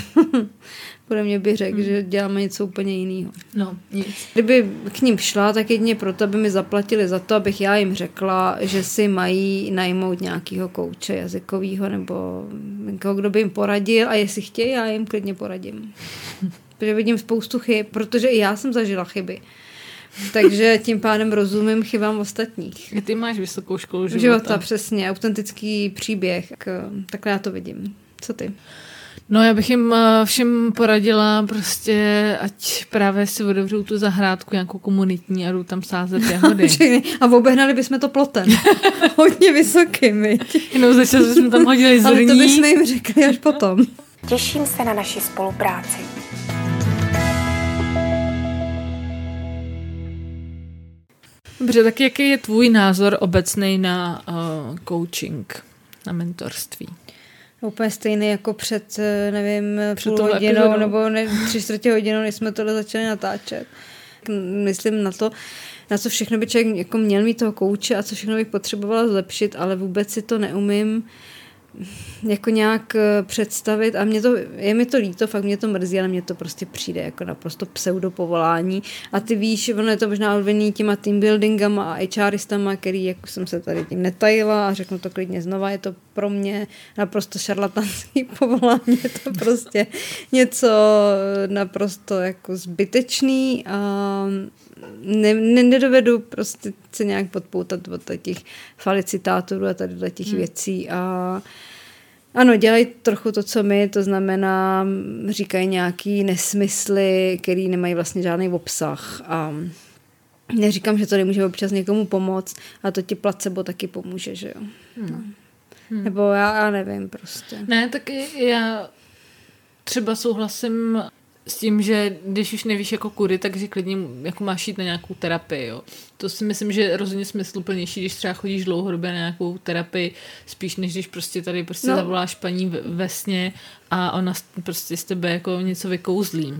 [SPEAKER 2] podle mě by řekl, že děláme něco úplně jiného.
[SPEAKER 1] No, nic.
[SPEAKER 2] Kdyby k ním šla, tak jedině proto, aby mi zaplatili za to, abych já jim řekla, že si mají najmout nějakého kouče jazykového nebo někoho, kdo by jim poradil a jestli chtějí, já jim klidně poradím. Protože vidím spoustu chyb, protože i já jsem zažila chyby. Takže tím pádem rozumím chybám ostatních.
[SPEAKER 1] Ty máš vysokou školu
[SPEAKER 2] života.
[SPEAKER 1] života
[SPEAKER 2] přesně, autentický příběh. Tak, takhle já to vidím. Co ty?
[SPEAKER 1] No já bych jim eh, všem poradila prostě, ať právě si otevřou tu zahrádku nějakou komunitní a jdou tam sázet jahody.
[SPEAKER 2] A obehnali bychom to plotem. Hodně vysokým, viď?
[SPEAKER 1] Jenom za čas bychom tam hodili
[SPEAKER 2] Ale to
[SPEAKER 1] zrní.
[SPEAKER 2] bychom jim řekli až potom.
[SPEAKER 22] Těším se na naši spolupráci.
[SPEAKER 1] Dobře, tak jaký je tvůj názor obecný na uh, coaching, na mentorství?
[SPEAKER 2] Úplně stejný jako před, eh, nevím,
[SPEAKER 1] Před
[SPEAKER 2] půl hodinou
[SPEAKER 1] epizodou.
[SPEAKER 2] nebo ne, tři čtvrtě hodinou, než jsme tohle začali natáčet. Myslím na to, na co všechno by člověk jako měl mít toho kouče a co všechno bych potřebovala zlepšit, ale vůbec si to neumím jako nějak eh, představit a mě to, je mi to líto, fakt mě to mrzí, ale mně to prostě přijde jako naprosto pseudopovolání. A ty víš, ono je to možná odvený těma team buildingama a HRistama, který jako jsem se tady tím netajila a řeknu to klidně znova, je to pro mě naprosto šarlatanský povolání, je to prostě něco naprosto jako zbytečný a ne, ne, nedovedu prostě se nějak podpoutat od těch felicitátorů a tady těch
[SPEAKER 1] Hmm.
[SPEAKER 2] věcí a ano, dělají trochu to, co my, to znamená, říkají nějaký nesmysly, který nemají vlastně žádný obsah a neříkám, že to nemůže občas někomu pomoct a to ti placebo taky pomůže, že jo.
[SPEAKER 1] Hmm.
[SPEAKER 2] Hmm. Nebo já, já nevím prostě.
[SPEAKER 1] Ne, tak já třeba souhlasím s tím, že když už nevíš jako kudy, tak že klidně jako máš jít na nějakou terapii. Jo. To si myslím, že je rozhodně smysluplnější, když třeba chodíš dlouhodobě na nějakou terapii, spíš než když prostě tady prostě
[SPEAKER 2] No.
[SPEAKER 1] zavoláš paní ve, ve sně a ona prostě z tebe jako něco vykouzlí.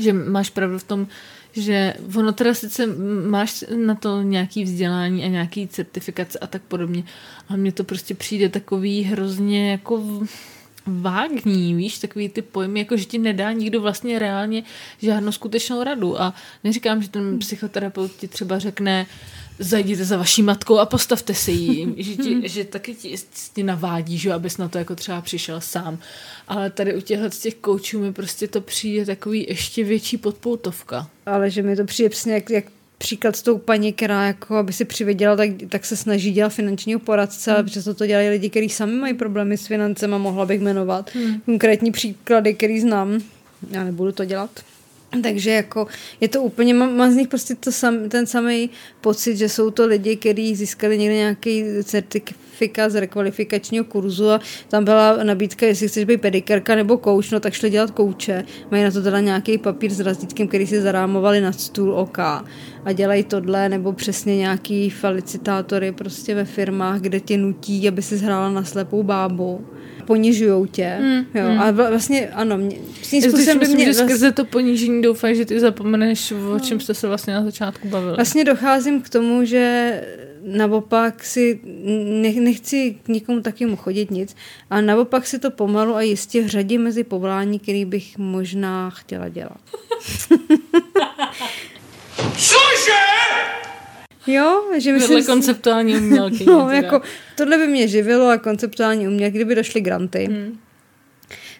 [SPEAKER 1] Že máš pravdu v tom, že ono teda sice máš na to nějaký vzdělání a nějaký certifikace a tak podobně, ale mně to prostě přijde takový hrozně jako v- vágní, víš, takový ty pojmy, jako že ti nedá nikdo vlastně reálně žádnou skutečnou radu a neříkám, že ten psychoterapeut ti třeba řekne, zajděte za vaší matkou a postavte si ji, že, ti, že taky ti, ti navádí, že abys na to jako třeba přišel sám. Ale tady u těchto z těch koučů mi prostě to přijde takový ještě větší podpoutovka.
[SPEAKER 2] Ale že mi to přijde přesně jak, jak příklad s tou paní, která jako aby si přivěděla, tak, tak se snaží dělat finančního poradce, ale přesto to dělají lidi, kteří sami mají problémy s financema, mohla bych jmenovat
[SPEAKER 1] Hmm.
[SPEAKER 2] konkrétní příklady, který znám. Já nebudu to dělat. Takže jako je to úplně, mám, mám z nich prostě to sam, ten samý pocit, že jsou to lidi, kteří získali někde nějaký certifikát z rekvalifikačního kurzu a tam byla nabídka, jestli chceš být pedikerka nebo kouč, no tak šli dělat kouče. Mají na to teda nějaký papír s razítkem, který si zarámovali na stůl OK a dělají tohle, nebo přesně nějaký felicitátory prostě ve firmách, kde tě nutí, aby si hrála na slepou bábu ponižujou tě.
[SPEAKER 1] Mm,
[SPEAKER 2] jo.
[SPEAKER 1] mm.
[SPEAKER 2] A vla- vlastně ano, mě, svým způsobem by
[SPEAKER 1] myslím,
[SPEAKER 2] mě
[SPEAKER 1] že
[SPEAKER 2] vlast-
[SPEAKER 1] skrze to ponížení doufáš, že ty zapomeneš, o čem jste se vlastně na začátku bavili.
[SPEAKER 2] Vlastně docházím k tomu, že naopak si ne, nechci k nikomu takému chodit nic, a naopak si to pomalu a jistě řadím mezi povolání, který bych možná chtěla dělat.
[SPEAKER 7] Cože?
[SPEAKER 2] Jo, že myslím... si-
[SPEAKER 1] konceptuální umělky.
[SPEAKER 2] No, jako, tohle by mě živilo a konceptuální umělky, kdyby došly granty.
[SPEAKER 1] Hmm.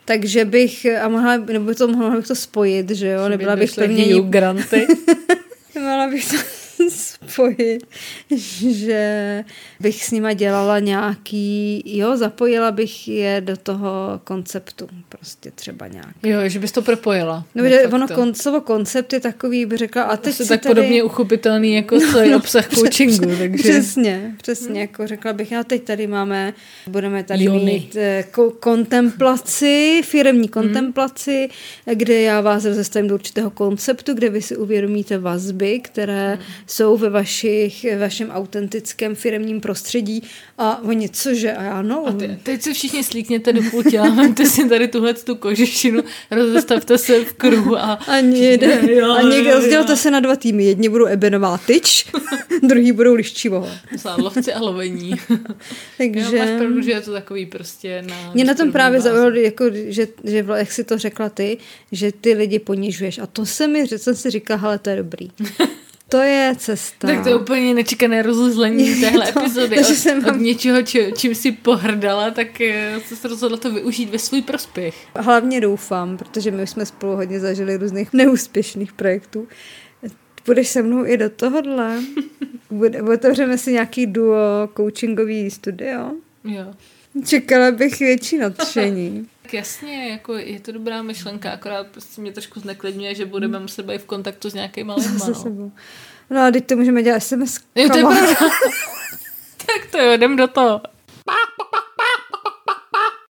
[SPEAKER 2] Takže bych, a mohla, nebo to, mohla bych to spojit, že jo, nebyla bych pevně...
[SPEAKER 1] Granty.
[SPEAKER 2] Mohla bych to spojit, že bych s nima dělala nějaký, jo, zapojila bych je do toho konceptu, prostě třeba nějak.
[SPEAKER 1] Jo, že bys to propojila.
[SPEAKER 2] No, že ono kon, slovo koncept je takový, bych řekla, a teď si
[SPEAKER 1] tak
[SPEAKER 2] tady...
[SPEAKER 1] podobně uchopitelný jako celý obsah coachingu. Takže...
[SPEAKER 2] Přesně, přesně, jako řekla bych, a teď tady máme, budeme tady
[SPEAKER 1] Jony.
[SPEAKER 2] mít eh, ko- kontemplaci, firemní kontemplaci, kde já vás rozestavím do určitého konceptu, kde vy si uvědomíte vazby, které jsou ve vašich, vašem autentickém firemním prostředí a oni, cože, a já no.
[SPEAKER 1] A ty, teď se všichni slíkněte do půl těla, vemte si tady tuhle tu kožešinu, rozestavte se v kruhu a...
[SPEAKER 2] A, někde,
[SPEAKER 1] Jo,
[SPEAKER 2] a někde rozdělte se na dva týmy. Jedni budou ebenová tyč, druhý budou liščivoho.
[SPEAKER 1] Za lovci a lovení.
[SPEAKER 2] Takže-
[SPEAKER 1] Jo, máš pravdu, že je to takový prostě na...
[SPEAKER 2] Mě na tom právě zaujalo, jako, že, že, jak si to řekla ty, že ty lidi ponižuješ. A to se mi, že jsem si říkala, hele, to je dobrý. To je cesta.
[SPEAKER 1] Tak to je úplně nečekané rozuzlení téhle
[SPEAKER 2] to-
[SPEAKER 1] epizody. Od,
[SPEAKER 2] jsem
[SPEAKER 1] od
[SPEAKER 2] vám-
[SPEAKER 1] něčeho, či, čím si pohrdala, tak eh, jsi se rozhodla to využít ve svůj prospěch.
[SPEAKER 2] Hlavně doufám, protože my jsme spolu hodně zažili různých neúspěšných projektů. Půjdeš se mnou i do tohohle? Bude, otevřeme si nějaký duo coachingový studio?
[SPEAKER 1] Jo.
[SPEAKER 2] Čekala bych větší nadšení.
[SPEAKER 1] Tak jasně, jako je to dobrá myšlenka, akorát prostě mě trošku zneklidňuje, že budeme muset být v kontaktu s nějakýma lidma.
[SPEAKER 2] Se
[SPEAKER 1] No.
[SPEAKER 2] No a teď to můžeme dělat SMS.
[SPEAKER 1] Jo, to je tak to jo, jdem do toho.